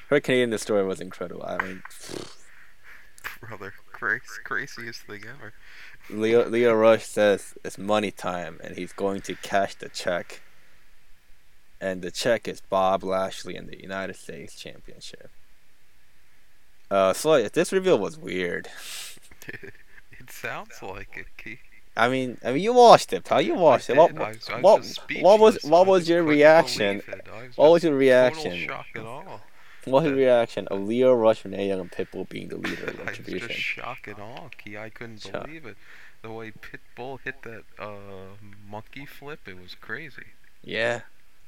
B: Her Canadian story was incredible. I mean,
A: Brother, crazy, craziest thing ever.
B: Lio Lio Rush says it's money time and he's going to cash the check. And the check is Bob Lashley in the United States Championship. Uh, so this reveal was weird.
A: it sounds like it, Key.
B: I mean, I mean, you watched it, pal. You watched it. What,
A: I was- I
B: what, what was what was your reaction?
A: believe it. I was
B: What was your reaction?
A: and.
B: What was your reaction of Lio Rush, Renee Young, and Pitbull being the leader of
A: I was just
B: Retribution?
A: shock and awe, Key. I couldn't
B: Shock.
A: believe it. The way Pitbull hit that uh, monkey flip, it was crazy.
B: Yeah,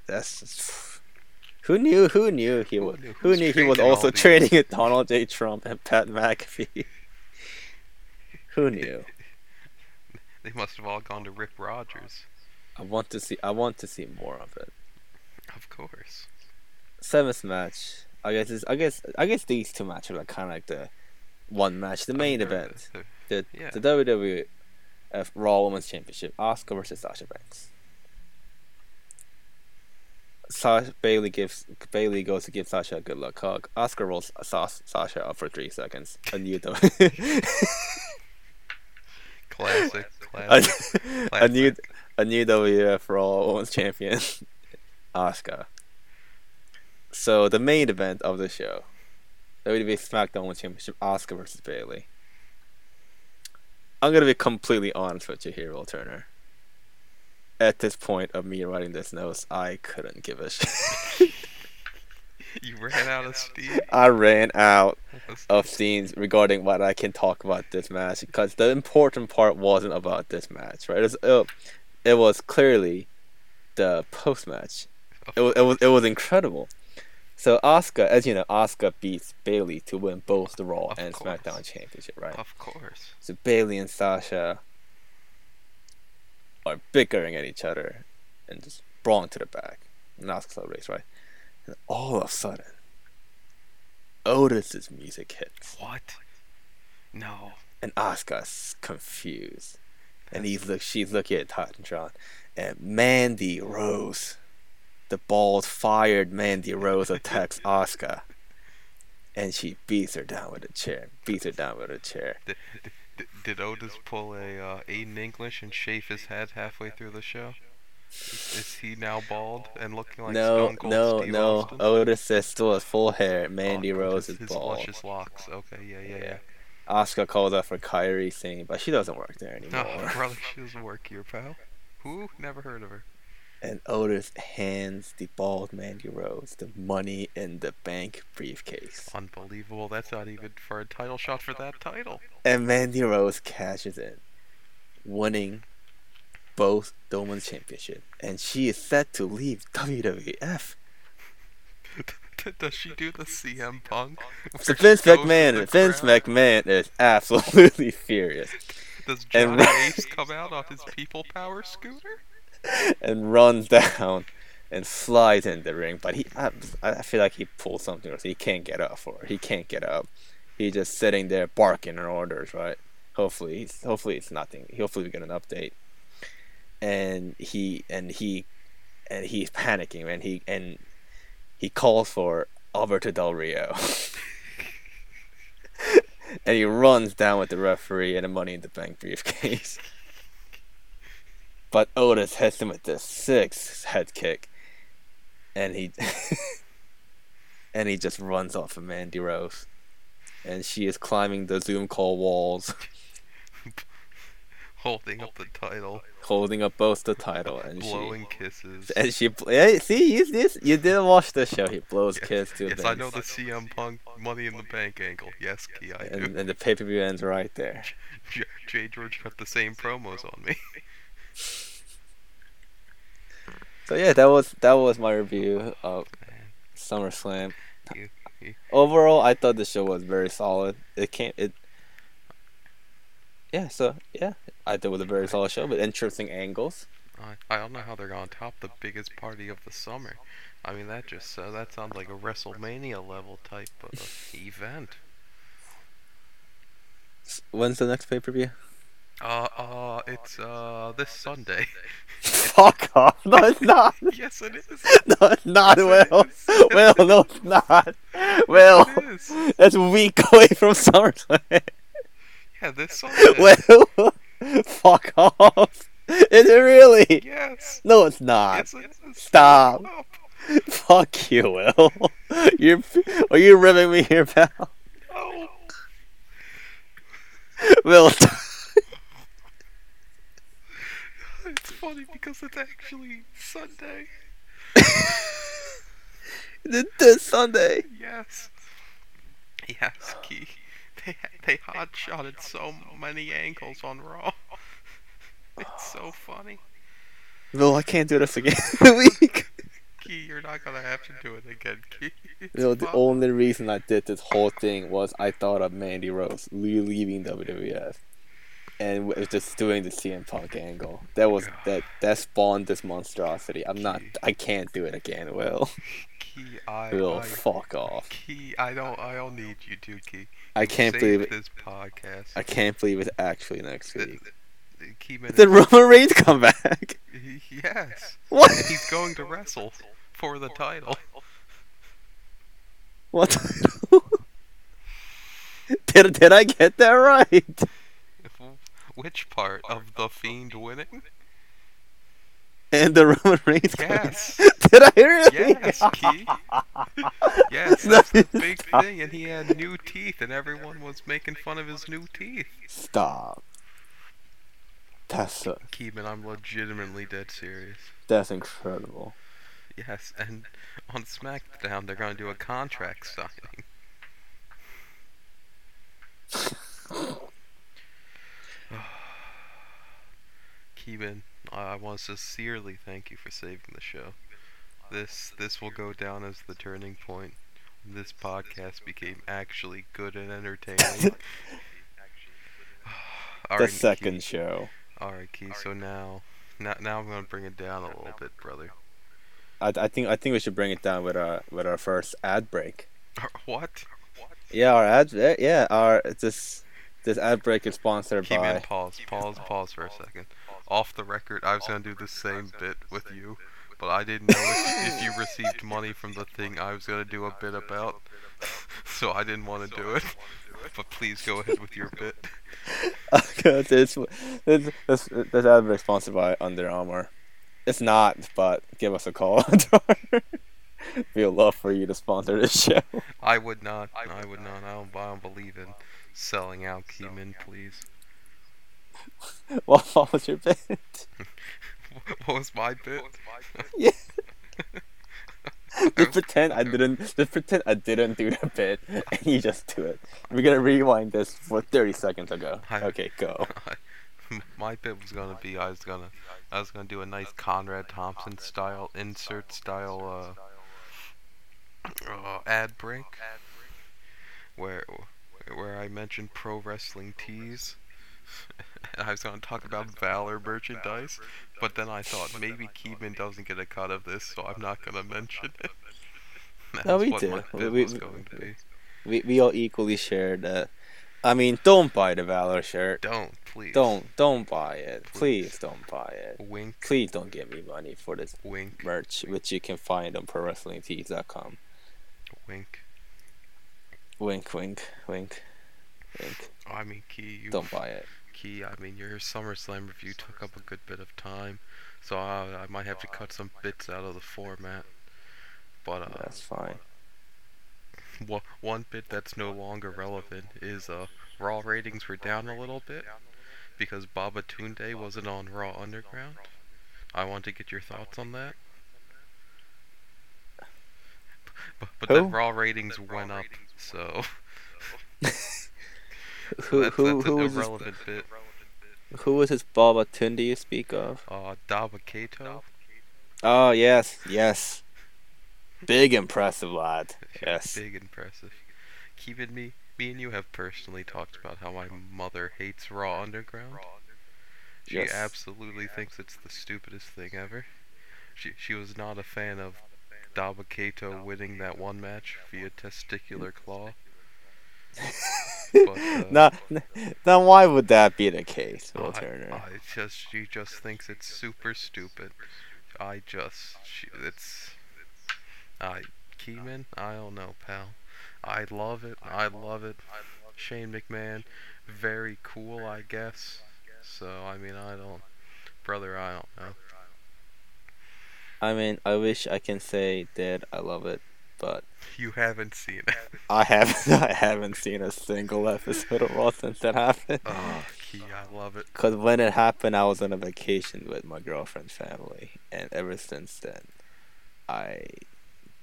B: that's who knew. Who knew he
A: Who
B: was.
A: knew?
B: Who knew he was also trading with Donald J. Trump and Pat McAfee. who knew?
A: They must have all gone to Rip Rogers.
B: I want to see. I want to see more of it.
A: Of course.
B: Seventh match. I guess. It's, I guess. I guess these two matches are kind of like the one match, the main event,
A: the-
B: the
A: yeah.
B: the WWF Raw Women's Championship, Asuka versus Sasha Banks. Sasha Bayley gives Bayley goes to give Sasha a good luck hug. Asuka rolls Sas- Sasha up for three seconds. A new W.
A: Classic,
B: a,
A: classic.
B: a new
A: classic.
B: a new WWF Raw Women's Champion, Asuka. So the main event of the show, WWE SmackDown Women's Championship, Asuka versus Bayley. I'm gonna be completely honest with you here, Will Turner. At this point of me writing this notes, I couldn't give a shit.
A: You ran out of steam.
B: I ran out of scenes regarding what I can talk about this match because the important part wasn't about this match, right? It was, uh, it was clearly the post match. It was, it was it was incredible. So Asuka, as you know, Asuka beats Bayley to win both the Raw
A: Of
B: and
A: course.
B: SmackDown championship, right?
A: Of course.
B: So Bayley and Sasha are bickering at each other and just brawling to the back. And Asuka celebrates, right? And all of a sudden, Otis's music hits.
A: What? No.
B: and Asuka's confused, and he's look she's looking at Titantron, and John. And Mandy Rose, the bald fired Mandy Rose attacks Asuka, and she beats her down with a chair, beats her down with a chair.
A: Did, Otis pull a uh, Aiden English and shave his head halfway through the show? Is, he now bald and looking like
B: no,
A: Stone Cold
B: no,
A: Steve
B: no.
A: Austin?
B: Otis is still has full hair.
A: Oh,
B: Mandy Rose
A: his,
B: is
A: his
B: bald.
A: luscious locks. Okay, yeah, yeah, yeah.
B: Asuka calls out for Kairi Sane, but she doesn't work there
A: No,
B: anymore.
A: brother, she doesn't work here, pal. Who? Never heard of her.
B: And Otis hands the bald Mandy Rose the money in the bank briefcase.
A: Unbelievable. That's not even for a title shot for that title.
B: And Mandy Rose cashes in, winning both the Women's Championship. And she is set to leave WWF.
A: Does she do the CM Punk?
B: So Vince McMahon, Vince? McMahon is absolutely furious
A: Does
B: and-
A: Johnny Ace come out on his People Power scooter?
B: and runs down and slides in the ring. But he, I, I feel like he pulled something, or he can't get up or. He can't get up. He's just sitting there barking orders, right? Hopefully, he's, hopefully it's nothing. Hopefully we get an update. And he and he and he's panicking, and he and he calls for Alberto Del Rio. and he runs down with the referee and the Money in the Bank briefcase. But Otis hits him with the sixth head kick, and he and he just runs off of Mandy Rose, and she is climbing the Zoom call walls,
A: Holding up the title,
B: holding up both the title, and
A: blowing kisses.
B: she and she hey, see you this you didn't watch the show. He blows
A: Yes,
B: kiss to
A: Yes, I know the CM Punk Money in the Bank angle. Yes, Key, I do.
B: and, and the pay per view ends right there.
A: J- Jay George got the same promos on me.
B: So yeah, that was that was my review of SummerSlam.
A: you, you,
B: Overall, I thought the show was very solid. It came it. Yeah, so yeah, I thought it was a very solid show, but interesting angles.
A: I, I don't know how they're gonna top the biggest party of the summer. I mean, that just uh, that sounds like a WrestleMania level type of event.
B: When's the next pay per view?
A: Uh, uh, it's uh this Sunday.
B: Fuck off! No, it's not.
A: yes, it is.
B: No, it's not.
A: Yes, it
B: Will,
A: is.
B: Will, no, it's not. Will,
A: It is.
B: that's a week away from SummerSlam.
A: Yeah, this Sunday.
B: Will, fuck off. Is it really?
A: Yes.
B: No, it's not.
A: Yes, it is.
B: Stop.
A: Up.
B: Fuck you, Will. You're are you ribbing me here, pal?
A: Oh.
B: Will.
A: It's funny because it's actually Sunday.
B: Th- this Sunday.
A: Yes. Yes, Key. They they hot shotted so many ankles on Raw. It's so funny.
B: Will, I can't do this again. Week.
A: Key, you're not gonna have to do it again, Key. It's
B: Will, the only reason I did this whole thing was I thought of Mandy Rose leaving WWF, and w- just doing the CM Punk angle. That was that that spawned this monstrosity. I'm not. I can't do it again. Will.
A: Key, I,
B: Will,
A: I
B: fuck off.
A: Key, I don't, I don't need you to, Key.
B: I can't
A: Save
B: believe it.
A: this podcast.
B: I can't believe it's actually next week.
A: the- the Kee Min
B: Did Roman Reigns come back?
A: yes.
B: What?
A: He's going to wrestle for the title.
B: What? did did I get that right?
A: Which part of the Fiend winning?
B: And the Roman Reigns.
A: Yes.
B: Did I really?
A: Yes, Key. Yes, that's the big thing, and he had new teeth, and everyone was making fun of his new teeth.
B: Stop. That's so,
A: Kee Min, I'm legitimately dead serious.
B: that's incredible.
A: Yes, and on SmackDown they're gonna do a contract signing. Kee Min, I want to sincerely thank you for saving the show. This this will go down as the turning point. This podcast became actually good and entertaining.
B: the
A: Alright,
B: second
A: Key.
B: show.
A: Alright, Key. So now, now, now I'm gonna bring it down a little bit, brother.
B: I, I think I think we should bring it down with our with our first ad break.
A: What?
B: Yeah, our ad. Yeah, our this this This ad break is sponsored
A: Keep
B: by.
A: in pause, pause, pause for a second. Off the record, I was gonna do the same bit with you, but I didn't know if, if you received money from the thing I was gonna do a bit about, so I didn't want to do it. But please go ahead with your bit.
B: Okay, this, this, this, this ad break is sponsored by Under Armour. It's not, but give us a call. we would love for you to sponsor this show.
A: I would not. I would not. I don't, I don't believe in selling out Kee Min, please.
B: What, what was your bit?
A: What was my bit?
B: Yeah. Just pretend I didn't. Just pretend I didn't do the bit, and you just do it. We're gonna rewind this for thirty seconds ago.
A: Hi.
B: Okay, go.
A: my bit was gonna be I was gonna I was gonna do a nice Conrad Thompson style insert style uh, uh ad break where where I mentioned pro wrestling tees. I was gonna talk about Valor merchandise, but then I thought maybe Kee Min doesn't get a cut of this, so I'm not gonna mention it.
B: No, we do. We- we-
A: going to be.
B: We we all equally share that. I mean, don't buy the Valor shirt.
A: Don't please.
B: Don't don't buy it.
A: Please.
B: Please don't buy it.
A: Wink,
B: Please don't give me money for this
A: wink,
B: merch, which you can find on ProWrestlingTees.com.
A: wink.
B: Wink, wink, wink, wink.
A: I mean, Key, you
B: Don't buy it.
A: Key, I mean, your SummerSlam review took up a good bit of time, so I, I might have to cut some bits out of the format. But uh,
B: That's fine.
A: one bit that's no longer relevant is uh, Raw ratings were down a little bit because Babatunde wasn't on Raw Underground. I want to get your thoughts on that. But, but then Raw ratings went up, so
B: Who
A: that's,
B: who
A: that's
B: who was
A: irrelevant bit.
B: Who was Tunde you speak of?
A: Uh, Dabba-Kato.
B: Oh yes, yes. Big impressive lad. Yes.
A: Big impressive. Keeping me, me and you have personally talked about how my mother hates Raw Underground. She
B: Yes.
A: absolutely thinks it's the stupidest thing ever. She she was not a fan of Dabba-Kato winning that one match via testicular claw. But, uh,
B: Now, now why would that be the case, Will
A: I,
B: Turner?
A: I just she just thinks it's super stupid. I just she, it's I Kee Min. I don't know, pal. I love it. I love it. Shane McMahon, very cool, I guess. So I mean, I don't, brother. I don't know.
B: I mean, I wish I can say that I love it, but
A: You haven't seen it.
B: I haven't. I haven't seen a single episode of Raw since that happened.
A: oh, Key, I love it.
B: Cause when it happened, I was on a vacation with my girlfriend's family, and ever since then, I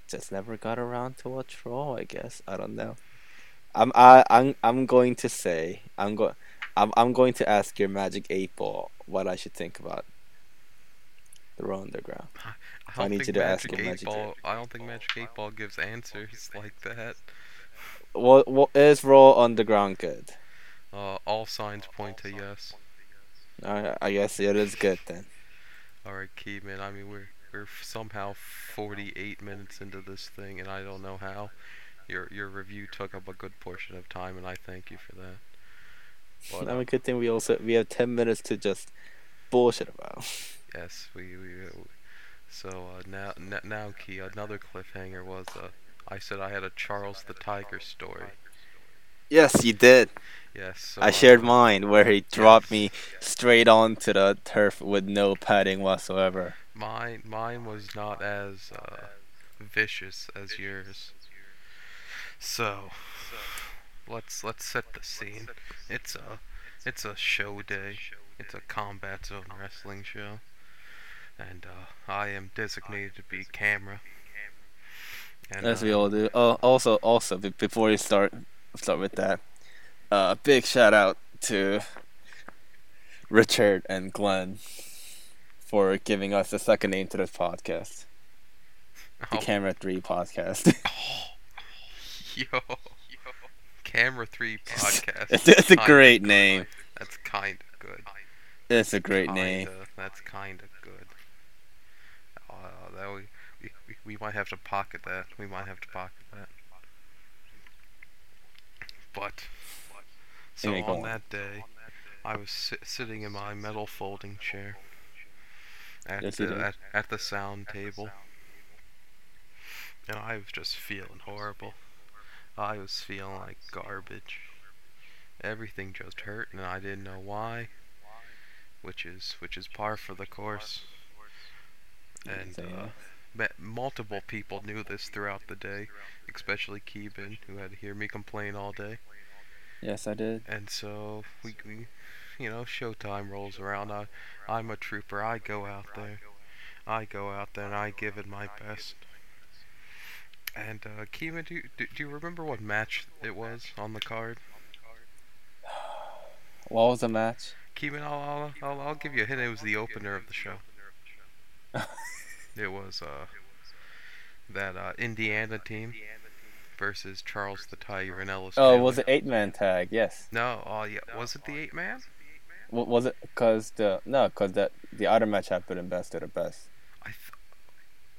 B: just never got around to watch Raw. I guess I don't know. I'm I I'm I'm going to say I'm going I'm I'm going to ask your Magic Eight Ball what I should think about the Raw Underground.
A: I,
B: need you to ask
A: Magic
B: him Magic
A: Ball. I don't think Magic Eight Ball gives answers like that.
B: What what is Raw Underground good?
A: Uh, all signs point to yes.
B: I I guess it is good then.
A: All right, Kee Min. I mean, we're we're somehow 48 minutes into this thing, and I don't know how. Your your review took up a good portion of time, and I thank you for that. But,
B: I mean,
A: uh,
B: good thing we also we have ten minutes to just bullshit about.
A: yes, we we. Uh, So uh, now now Key another cliffhanger was uh, I said I had a Charles the Tiger story.
B: Yes, you did.
A: Yes. So,
B: I
A: uh,
B: shared mine where he dropped
A: yes.
B: me straight onto the turf with no padding whatsoever.
A: Mine mine was not as uh, vicious as yours. So let's let's set the scene. It's a it's a show day. It's a combat zone wrestling show, and uh, I am designated to be camera. And,
B: As we
A: uh,
B: all do. Oh, also, also before we start, start with that. Uh, big shout out to Richard and Glenn for giving us a second name to this podcast, the
A: oh,
B: Camera Three Podcast.
A: yo, camera three podcast.
B: it's, it's a great name.
A: That's kind of good.
B: It's a great name.
A: Kinda, That's kind of good. That we, we, we, might have to pocket that. We might have to pocket that. But So on
B: on.
A: that day, I was si- sitting in my metal folding chair at
B: Yes,
A: the at, at the sound table, and I was just feeling horrible. I was feeling like garbage. Everything just hurt, and I didn't know why. Which is which is par for the course. And
B: So, yeah.
A: uh, ma- multiple people knew this throughout the day, especially Kee Min, who had to hear me complain all day.
B: Yes, I did.
A: And so we, we you know, showtime rolls around. I, I'm a trooper. I go out there. I go out there and I give it my best. And uh, Kee Min, do, you- do do you remember what match it was on the card?
B: What was the match?
A: Kee Min, I'll, I'll I'll I'll give you a hint. It was the opener of the show. It was uh that uh, Indiana team versus Charles the Tiger and Ellis.
B: Oh,
A: Taylor.
B: was it eight man tag? Yes.
A: No, oh yeah, was it the eight man?
B: W- was it because the no, because that the other match happened in best of the best.
A: I th-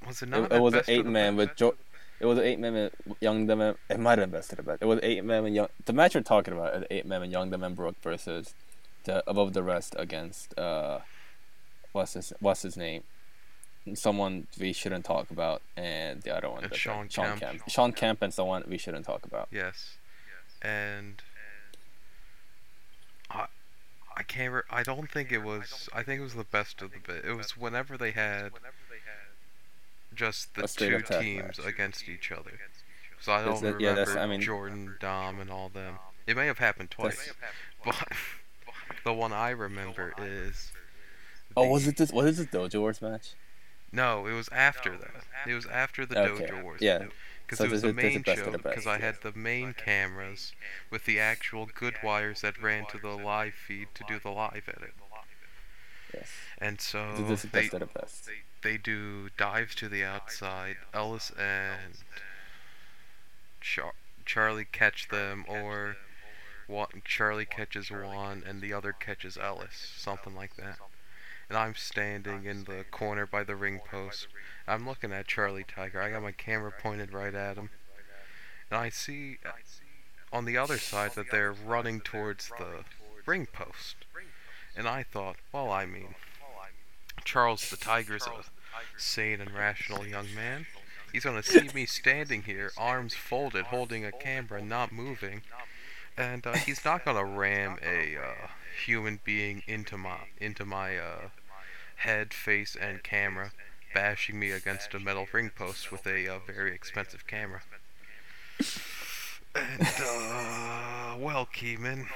A: was it
B: It,
A: not?
B: it
A: at
B: was an eight man with jo- It was an eight man with Young Dem. It might have been best of the best. It was eight man and Young. The match we're talking about is eight man and Young Dem and Brooke versus the above the rest against uh, what's his what's his name? Someone we shouldn't talk about, and the other one.
A: And
B: that's,
A: Sean
B: like, Sean
A: Kemp.
B: Kemp. Sean Kemp and someone we shouldn't talk about.
A: Yes, and I I can't. Re- I don't think it was. I think it was the best of the bit. It was whenever they had just the two teams
B: match.
A: against each other. So I don't
B: that- yeah,
A: remember
B: that's- I mean-
A: Jordan, Dom, and all them. It may have happened twice, but the one I remember is.
B: Oh, was it this? Was it this Dojo Wars match?
A: No, it was after that. It was after the
B: Okay,
A: Dojo Wars.
B: yeah.
A: Because
B: So
A: it was the
B: is- this is
A: main show. Because I had the main cameras with the actual good wires that ran to the live feed to do the live edit.
B: Yes.
A: And so
B: this is
A: they
B: best of the best.
A: they do dives to the outside. Ellis and Char- Charlie catch them, or Charlie catches one and the other catches Ellis, something like that. And I'm standing in the corner by the ring post. I'm looking at Charlie Tiger. I got my camera pointed right at him, and I see uh, on the other side that they're running towards the ring post. And I thought, well, I mean, Charles the Tiger's a sane and rational young man. He's gonna see me standing here, arms folded, holding a camera, not moving, and uh, he's not gonna ram a uh, human being into my into my uh, head, face, and camera, bashing me against a metal ring post with a uh, very expensive camera. And uh, well, Kee Min,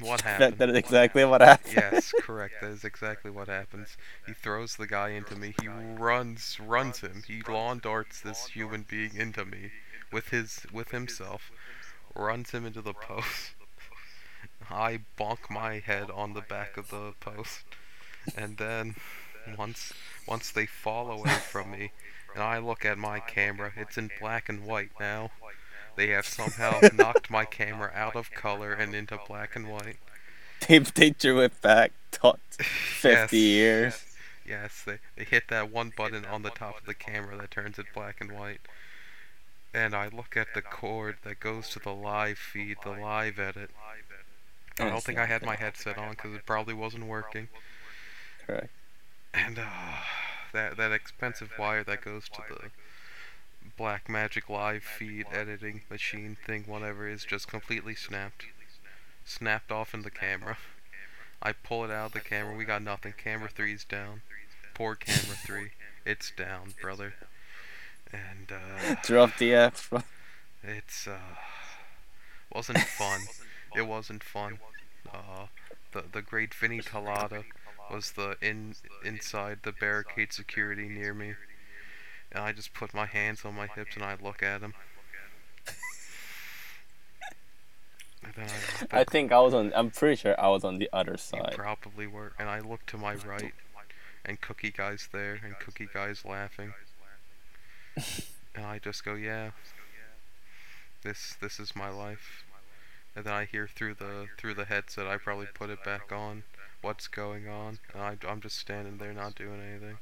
A: what happened?
B: That, that is exactly what happened.
A: Yes, correct. That is exactly what happens. He throws the guy into me. He runs, runs him. He lawn darts this human being into me with his, with himself. Runs him into the post. I bonk my head on the back of the post, and then once, once they fall away from me, and I look at my camera, it's in black and white now. They have somehow knocked my camera out of color and into black and white.
B: They, they drew it back 50
A: Yes.
B: years.
A: Yes, they, they hit that one button on the top of the camera that turns it black and white. And I look at the cord that goes to the live feed, the live edit. Oh, I don't think I had my headset on because it probably wasn't working.
B: Correct.
A: And uh, that that expensive wire that goes to the Blackmagic live feed editing machine thing, whatever, is just completely snapped. Snapped off in the camera. I pull it out of the camera. We got nothing. Camera three's down. Poor camera three. It's down, brother. And uh,
B: Drop the F.
A: it's uh, wasn't fun. It wasn't fun. Uh, the the great Vinny Talada was the in inside the barricade security near me, and I just put my hands on my hips and I look at him. I,
B: I think I was on. I'm pretty sure I was on the other
A: you
B: side.
A: probably were, and I look to my right, and Cookie Guy's there, and Cookie Guy's laughing, and I just go, yeah, this this is my life. And then I hear through the through the headset, I probably put it back on. What's going on? And I, I'm just standing there, not doing anything.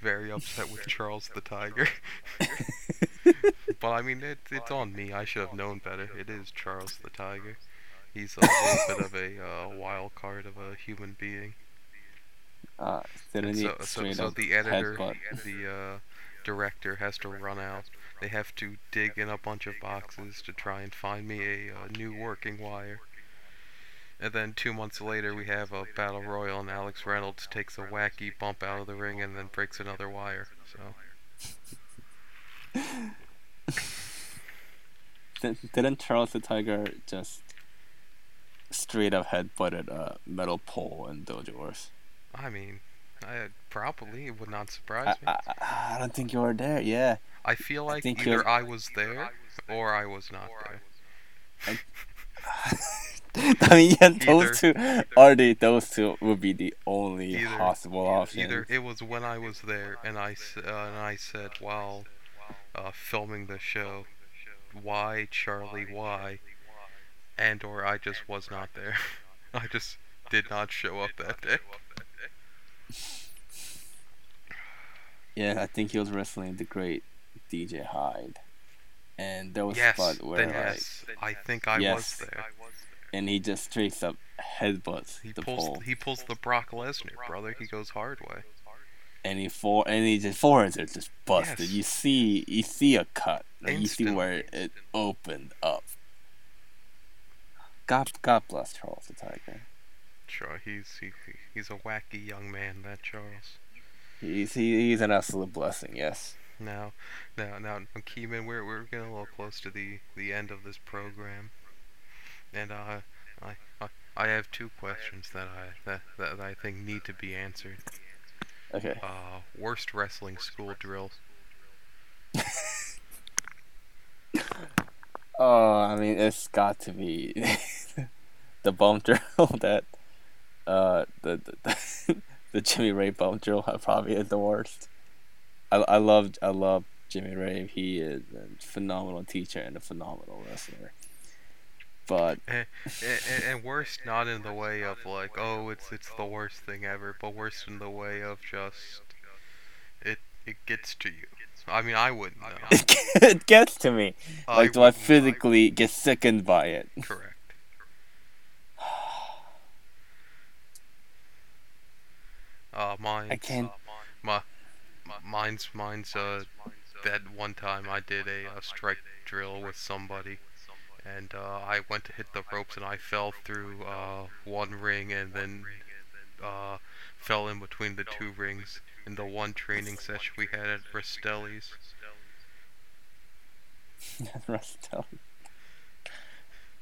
A: Very upset with Charles the Tiger. but I mean, it, it's on me. I should have known better. It is Charles the Tiger. He's a little bit of a uh, wild card of a human being.
B: Uh,
A: And so, so, so the editor,
B: headbutt?
A: the uh, director has to run out. They have to dig in a bunch of boxes to try and find me a, uh new working wire. And then two months later, we have a battle royal, and Alex Reynolds takes a wacky bump out of the ring and then breaks another wire. So
B: Di- Didn't Charles the Tiger just straight up headbutted a metal pole in Dojo Wars?
A: I mean, I probably it would not surprise me.
B: I, I I don't think you were there. Yeah.
A: I feel like
B: think
A: either
B: you're-
A: I was there or I was not there.
B: I mean, yeah, those
A: Either-
B: two are the those two would be the only
A: Either-
B: possible options.
A: Either it was when I was there and I uh, and I said while uh, filming the show, why Charlie, why, and or I just was not there. I just did not show up that day.
B: Yeah, I think he was wrestling the great DJ Hyde, and there was a
A: Yes,
B: spot where
A: then
B: like,
A: yes, I think I
B: Yes.
A: was there.
B: and he just straight up headbutts
A: He
B: the
A: pulls
B: pole,
A: he pulls the Brock Lesnar, brother. He goes hard way.
B: and he for and he just foreheads are just busted.
A: Yes.
B: You see, you see a cut. Like, you see where it opened up. God, God bless Charles the Tiger.
A: Sure, he's he, he- he's a wacky young man, that Charles.
B: He's he, he's an absolute blessing. Yes.
A: Now, now, now, Kee Min, we're we're getting a little close to the the end of this program, and uh, I I, I have two questions that I that, that I think need to be answered.
B: Okay.
A: Uh, worst wrestling school drill.
B: Oh, I mean, it's got to be the bump drill that uh the the, the Jimmy Ray bump drill probably is the worst. I I love I love Jimmy Ray. He is a phenomenal teacher and a phenomenal wrestler. But
A: And, and, and worst not in the way of like, oh, it's it's the worst thing ever, but worst in the way of just it it gets to you. I mean, I wouldn't know.
B: it gets to me. Like, do I physically get sickened by it?
A: Correct. Uh, mine's,
B: I can't.
A: my, my, mine's, mine's, uh, that one time I did a, uh strike drill with somebody, and, uh, I went to hit the ropes and I fell through, uh, one ring and then, uh, fell in between the two rings in the one training session we had at Rastelli's.
B: Rastelli.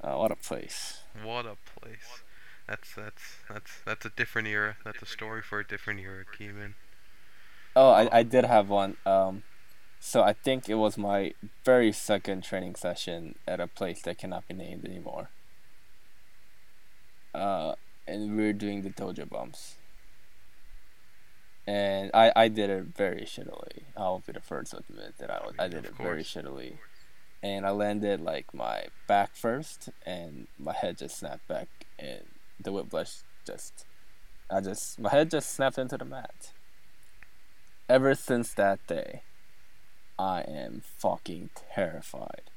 B: Uh, what a place.
A: What a place. That's, that's, that's, that's a different era. That's a story for a different era, Kee Min.
B: Oh, I, I did have one. Um, so I think it was my very second training session at a place that cannot be named anymore. Uh, and we were doing the dojo bumps. And I, I did it very shittily. I'll be the first to admit that I, was, I did it very shittily. And I landed like my back first, and my head just snapped back, and the whiplash just, I just, my head just snapped into the mat ever since that day, I am fucking terrified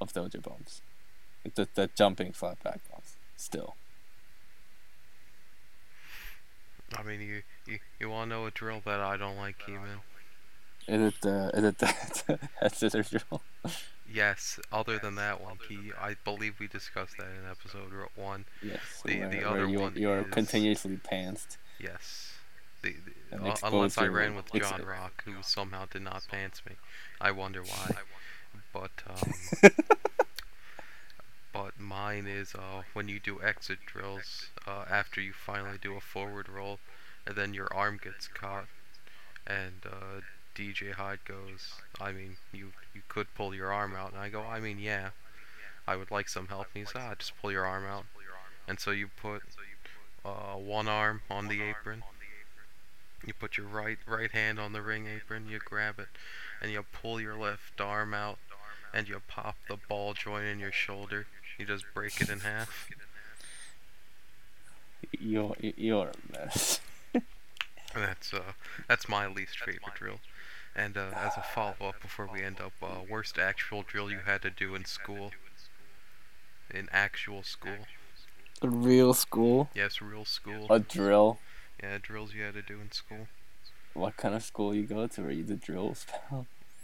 B: of dojo bumps. Like the, the jumping flat back bumps. Still.
A: I mean, you, you, you want to know a drill that I don't like, Kee Min?
B: Is it the is it the head scissors drill?
A: Yes, other than that one, Key, I believe we discussed that in episode one.
B: Yes.
A: The-
B: where,
A: the other
B: you,
A: one
B: you are
A: is-
B: continuously pantsed.
A: Yes. The, the, uh, unless I ran with John Rock, who somehow did not pants me. I wonder why. But, um, but mine is uh, when you do exit drills uh, after you finally do a forward roll, and then your arm gets caught, and uh, DJ Hyde goes, I mean, you you could pull your arm out, and I go, I mean, yeah, I would like some help. And he's, ah, just pull your arm out, and so you put uh, one arm on the apron. You put your right right hand on the ring apron, you grab it, and you pull your left arm out, and you pop the ball joint in your shoulder. You just break it in half.
B: You're you're a mess.
A: That's uh that's my least favorite drill. And uh, as a follow up before we end up, uh, worst actual drill you had to do in school. in actual school.
B: A real school?
A: Yes, real school.
B: A drill?
A: Yeah, drills you had to do in school.
B: What kind of school you go to where you do drills?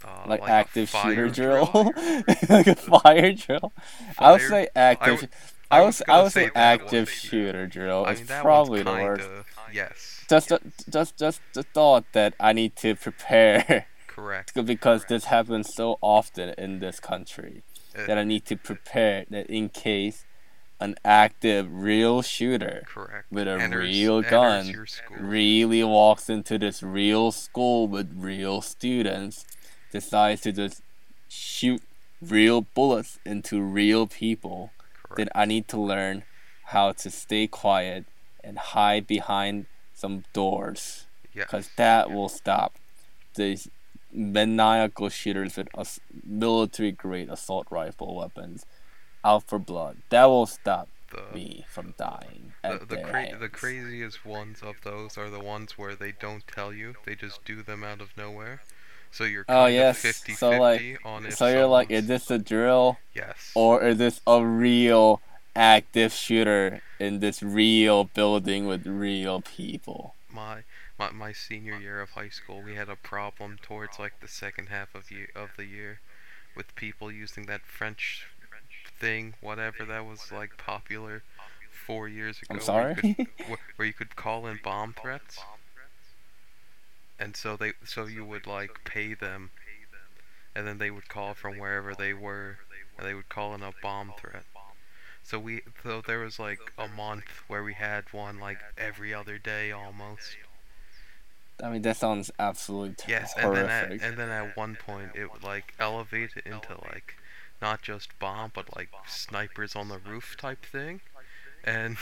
A: Uh,
B: like,
A: a
B: active shooter drill? like a fire drill? I would say active. I,
A: was
B: say, I would say
A: say
B: active shooter drill.
A: I
B: It's
A: mean, that
B: probably the
A: kinda,
B: worst.
A: Yes,
B: Just, just, just the thought that I need to prepare
A: correct.
B: because this happens so often in this country
A: Uh,
B: that I need to prepare that in case an active real shooter
A: correct.
B: with a
A: Enters-
B: real gun really walks into this real school with real students, decides to just shoot real bullets into real people, then. I need to learn how to stay quiet and hide behind some doors
A: Yes.
B: because that will stop these maniacal shooters with military grade assault rifle weapons out for blood. That will stop
A: the,
B: me from dying.
A: the, the, cra- the craziest ones of those are the ones where they don't tell you. They just do them out of nowhere. So you're
B: Oh, yes.
A: of 50
B: So, like-
A: on if
B: So you're like, is this a drill
A: Yes.
B: or is this a real active shooter in this real building with real people?
A: my, my my senior year of high school, we had a problem towards like the second half of year of the year, with people using that French thing, whatever that was like popular four years ago.
B: I'm
A: where
B: sorry.
A: you could- where, where you could call in bomb threats, and so they so you would like pay them, and then they would call from wherever they were, and they would call in a bomb threat. So we so there was like a month where we had one like every other day almost.
B: I mean, that sounds absolutely t-
A: Yes, and then at, and then at one point it would like elevate it into like not just bomb but like snipers on the roof type thing, and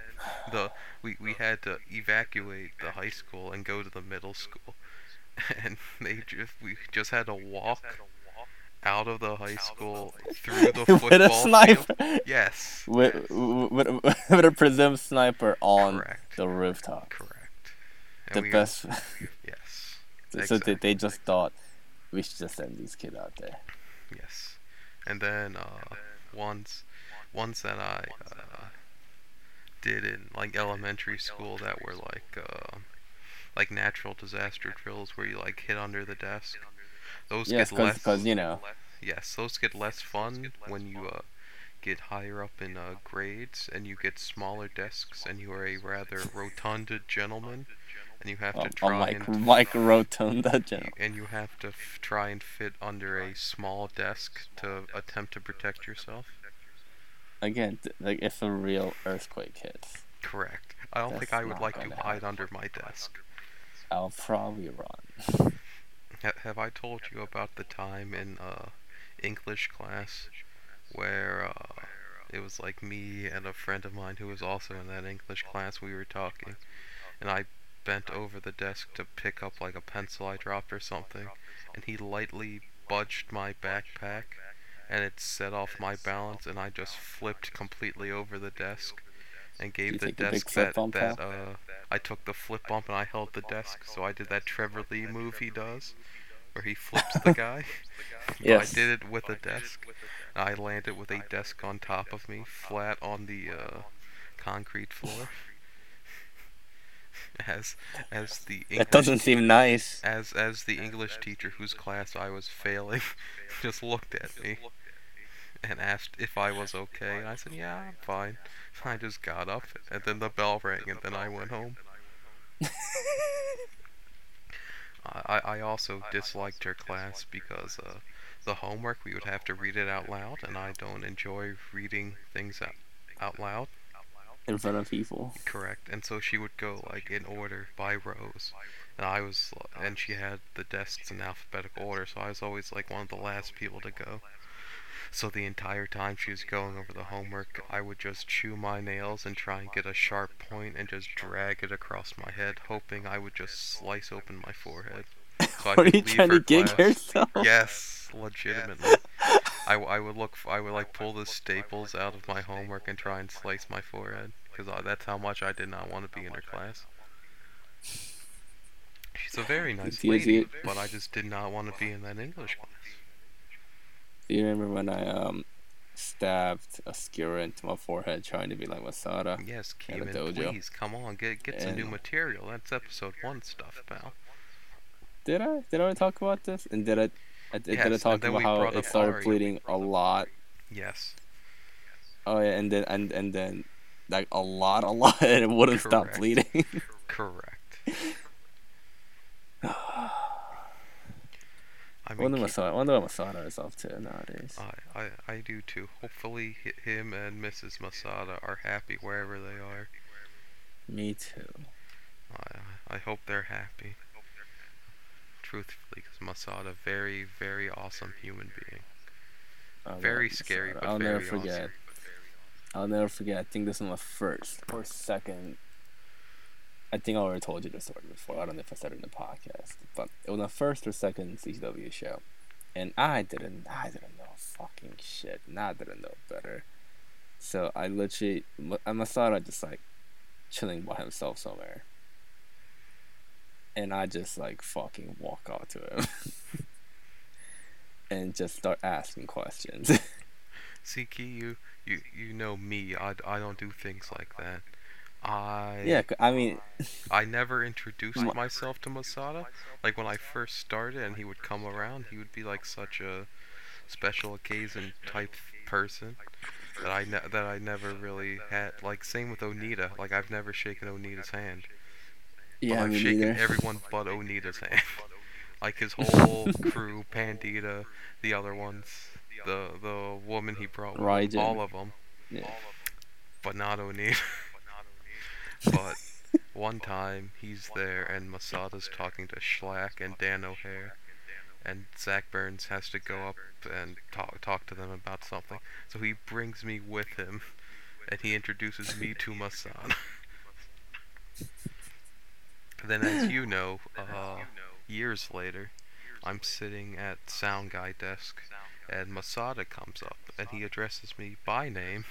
A: the we we had to evacuate the high school and go to the middle school, and they just we just had to walk out of the high school through the football
B: with a
A: field.
B: sniper,
A: Yes.
B: with, with, with a presumed sniper on
A: Correct.
B: the rooftop.
A: Correct. And
B: The best.
A: Yes.
B: so they, they just thought we should just send these kids out there.
A: Yes. And then uh, ones, ones that I uh, did in like elementary school that were like uh, like natural disaster drills where you like hit under the desk. Those
B: Yes,
A: get less.
B: because you know.
A: Yes, those get less fun when you uh, get higher up in uh, grades and you get smaller desks and you are a rather rotund gentleman and you have
B: Oh,
A: to try and
B: Mike Rotunda, general.
A: and you have to f- try and fit under a small desk to attempt to protect yourself.
B: Again, like if a real earthquake hits,
A: Correct. I don't think I would like to
B: gonna
A: hide under my desk.
B: I'll probably run.
A: Ha- have I told you about the time in uh, English class where uh, it was like me and a friend of mine who was also in that English class? We were talking, and I bent over the desk to pick up like a pencil I dropped or something, and he lightly budged my backpack, and it set off my balance, and I just flipped completely over the desk. And gave the desk that,
B: bump,
A: that uh, I took the flip bump and I held the desk, so I did that Trevor Lee move he does, where he flips the guy.
B: Yes.
A: I did it with a desk. I landed with a desk on top of me, flat on the uh, concrete floor. as as the English
B: That doesn't seem nice.
A: as as the English teacher whose class I was failing just looked at me and asked if I was okay, and I said, "Yeah, I'm fine." I just got up, and then the bell rang, and then I went home. I I also disliked her class because uh, the homework we would have to read it out loud, and I don't enjoy reading things out out loud.
B: In front of people.
A: Correct. And so she would go like in order by rows. And I was and she had the desks in alphabetical order, so I was always like one of the last people to go. So the entire time she was going over the homework, I would just chew my nails and try and get a sharp point and just drag it across my head, hoping I would just slice open my forehead. So
B: What are you trying to gig
A: class.
B: yourself?
A: Yes, legitimately. I I would look. I would like pull the staples out of my homework and try and slice my forehead because that's how much I did not want to be in her class. She's a very nice lady, but I just did not want to be in that English class.
B: Do you remember when I um stabbed a skewer into my forehead trying to be like Masada.
A: Yes,
B: at a
A: Kee Min,
B: dojo.
A: please come on, get get some new material. That's episode one stuff, pal.
B: Did I? Did I talk about this? And did I? I did,
A: Yes,
B: did I talk about how it started bleeding a lot?
A: Yes,
B: Oh yeah, and then and and then like a lot, a lot, and it wouldn't stop bleeding.
A: correct. I
B: wonder
A: mean,
B: Masada. Wonder what Masada is up to nowadays.
A: I, I I do too. Hopefully, him and Mrs. Masada are happy wherever they are.
B: Me too.
A: I I hope they're happy. Truthfully, because Masada, very very awesome human being.
B: Oh, I
A: Very scary, but
B: I'll
A: very
B: never forget.
A: awesome.
B: I'll never forget. I think this is my first or second. I think I already told you the story before. I don't know if I said it in the podcast, but it was my first or second CW show, and I didn't. I didn't know fucking shit. And I didn't know better. So I literally, I Masada just like chilling by himself somewhere, and I just like fucking walk out to him. And just start asking questions.
A: See, Key, you you you know me. I, I don't do things like that. I
B: yeah, I mean,
A: I never introduced myself to Masada. Like when I first started and he would come around, he would be like such a special occasion type person that I ne- that I never really had. Like same with Onita. Like I've never shaken Onita's hand. But
B: yeah,
A: I've
B: me
A: shaken
B: neither.
A: everyone but Onita's hand. like his whole crew, Pandita, the other ones, the the woman he brought, with him,
B: Raijin.
A: all of them,
B: Yeah.
A: but not Onita. but one time he's there and Masada's talking to Schlack and Dan O'Hare, and Zach Burns has to go up and talk talk to them about something. So he brings me with him, and he introduces me to Masada. Then, as you know, uh, years later, I'm sitting at sound guy desk, and Masada comes up, and he addresses me by name.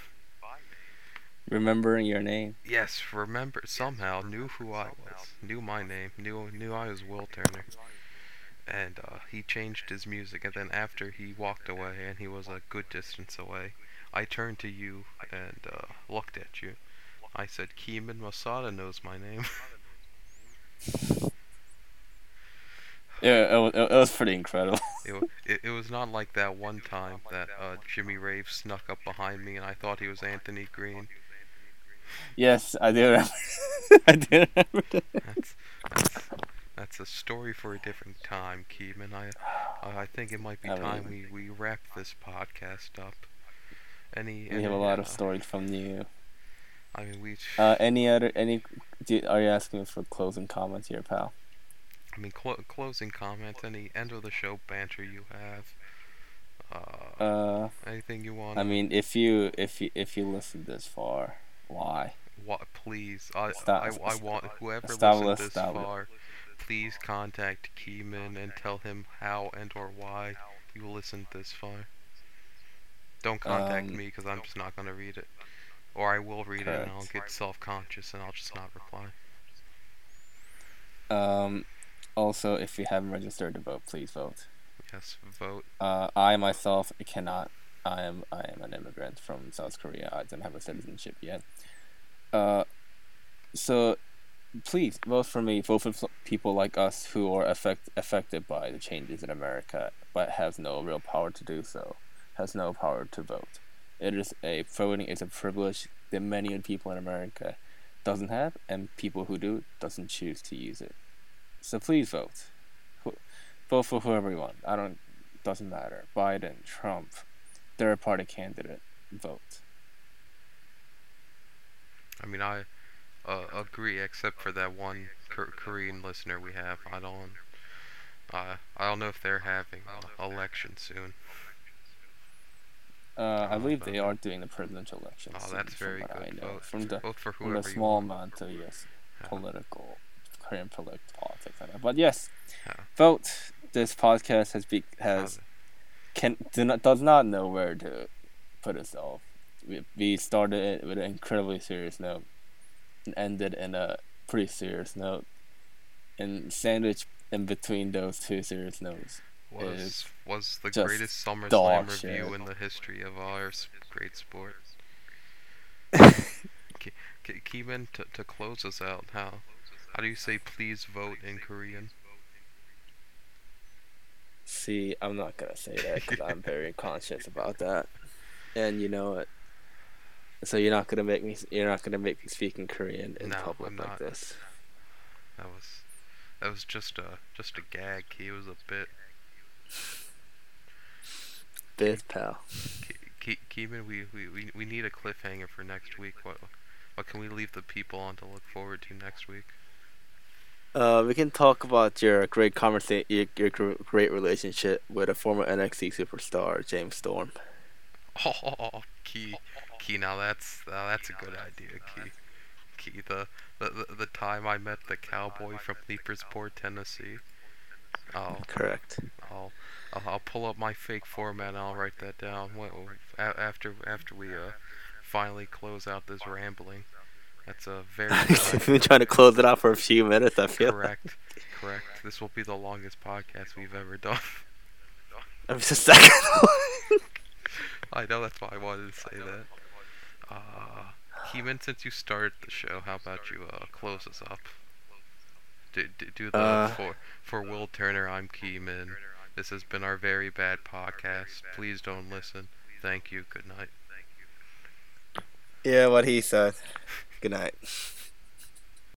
B: Remembering your name.
A: Yes, remember somehow knew who I was, knew my name, knew knew I was Will Turner, and uh, he changed his music. And then after he walked away, and he was a good distance away, I turned to you and uh, looked at you. I said, "Kee Min Masada knows my name."
B: Yeah, it was, it was pretty incredible.
A: It, it, it was not like that one time that uh, Jimmy Rave snuck up behind me and I thought he was Anthony Green.
B: yes, I do remember. I do remember that.
A: That's, that's, that's a story for a different time, Kee Min. I, I think it might be time we, we wrap this podcast up. Any,
B: We
A: any,
B: have a lot of
A: uh,
B: stories from you.
A: I mean, we.
B: Uh, any other any? Do, are you asking for closing comments here, pal?
A: I mean, clo- closing comments. Any end of the show banter you have. Uh,
B: Uh,
A: anything you want.
B: I mean, if you if you if you listen this far, why?
A: What? Please, I,
B: Stop-
A: I, I want whoever
B: stop
A: listened this
B: it.
A: far. Please contact Kee Min and tell him how and or why you listened this far. Don't contact
B: Um,
A: me because I'm just not gonna read it, or I will read it and I'll get self-conscious and I'll just not reply.
B: Um, also, if you haven't registered to vote, please vote.
A: Yes, vote.
B: Uh, I myself cannot. I am I am an immigrant from South Korea. I don't have a citizenship yet. Uh, so please vote for me. Vote for people like us who are affect, affected by the changes in America, but has no real power to do so. Has no power to vote. It is a voting is a privilege that many people in America doesn't have, and people who do doesn't choose to use it. So please vote. Vote for whoever you want. I don't. Doesn't matter. Biden, Trump, third party candidate. Vote.
A: I mean, I uh, agree, except for that one Korean listener we have. I don't. Uh, I don't know if they're having an election soon.
B: Uh, I
A: Oh,
B: believe they are doing the presidential election.
A: Oh, that's very good.
B: know.
A: Vote,
B: From the
A: for
B: from the
A: you
B: small amount of yes,
A: Yeah.
B: political current polit- politics. But yes,
A: Yeah.
B: vote. This podcast has be has can do not, does not know where to put itself. We, we started it with an incredibly serious note and ended in a pretty serious note, and sandwiched in between those two serious notes
A: was was the
B: just
A: greatest SummerSlam review
B: shit.
A: in the history of our great sport. Ke- Ke- Kee Min, to, to close us out, how how do you say please vote in Korean?
B: See, I'm not gonna say that because I'm very conscious about that, and you know it. So you're not gonna make me. You're not gonna make me speak in Korean in
A: No,
B: public
A: I'm
B: like
A: not.
B: this.
A: That was that was just a just a gag. He was a bit.
B: Biz pal.
A: Ke- Ke- Kee Min, we, we, we, we need a cliffhanger for next week. What what can we leave the people on to look forward to next week?
B: Uh, we can talk about your great conversation, your, your great relationship with a former NXT superstar, James Storm.
A: Oh, Key, Key. Now that's now that's a good idea, Key. Key. The the, the, the time I met the cowboy from Leiper's Fork, Tennessee. I'll
B: Correct.
A: I'll I'll, I'll pull up my fake format and I'll write that down. After after we uh finally close out this rambling. That's a very
B: We've been trying to close it out for a few minutes. I feel.
A: correct. Correct. This will be the longest podcast we've ever done.
B: I'm just a second.
A: I know that's why I wanted to say that. Uh, Kee Min, since you started the show, how about you uh, close us up? Do, do, do the
B: Uh.
A: for for Will Turner. I'm Kee Min. This has been our very bad podcast. Please don't listen. Thank you. Good night.
B: yeah, what he said. Good night.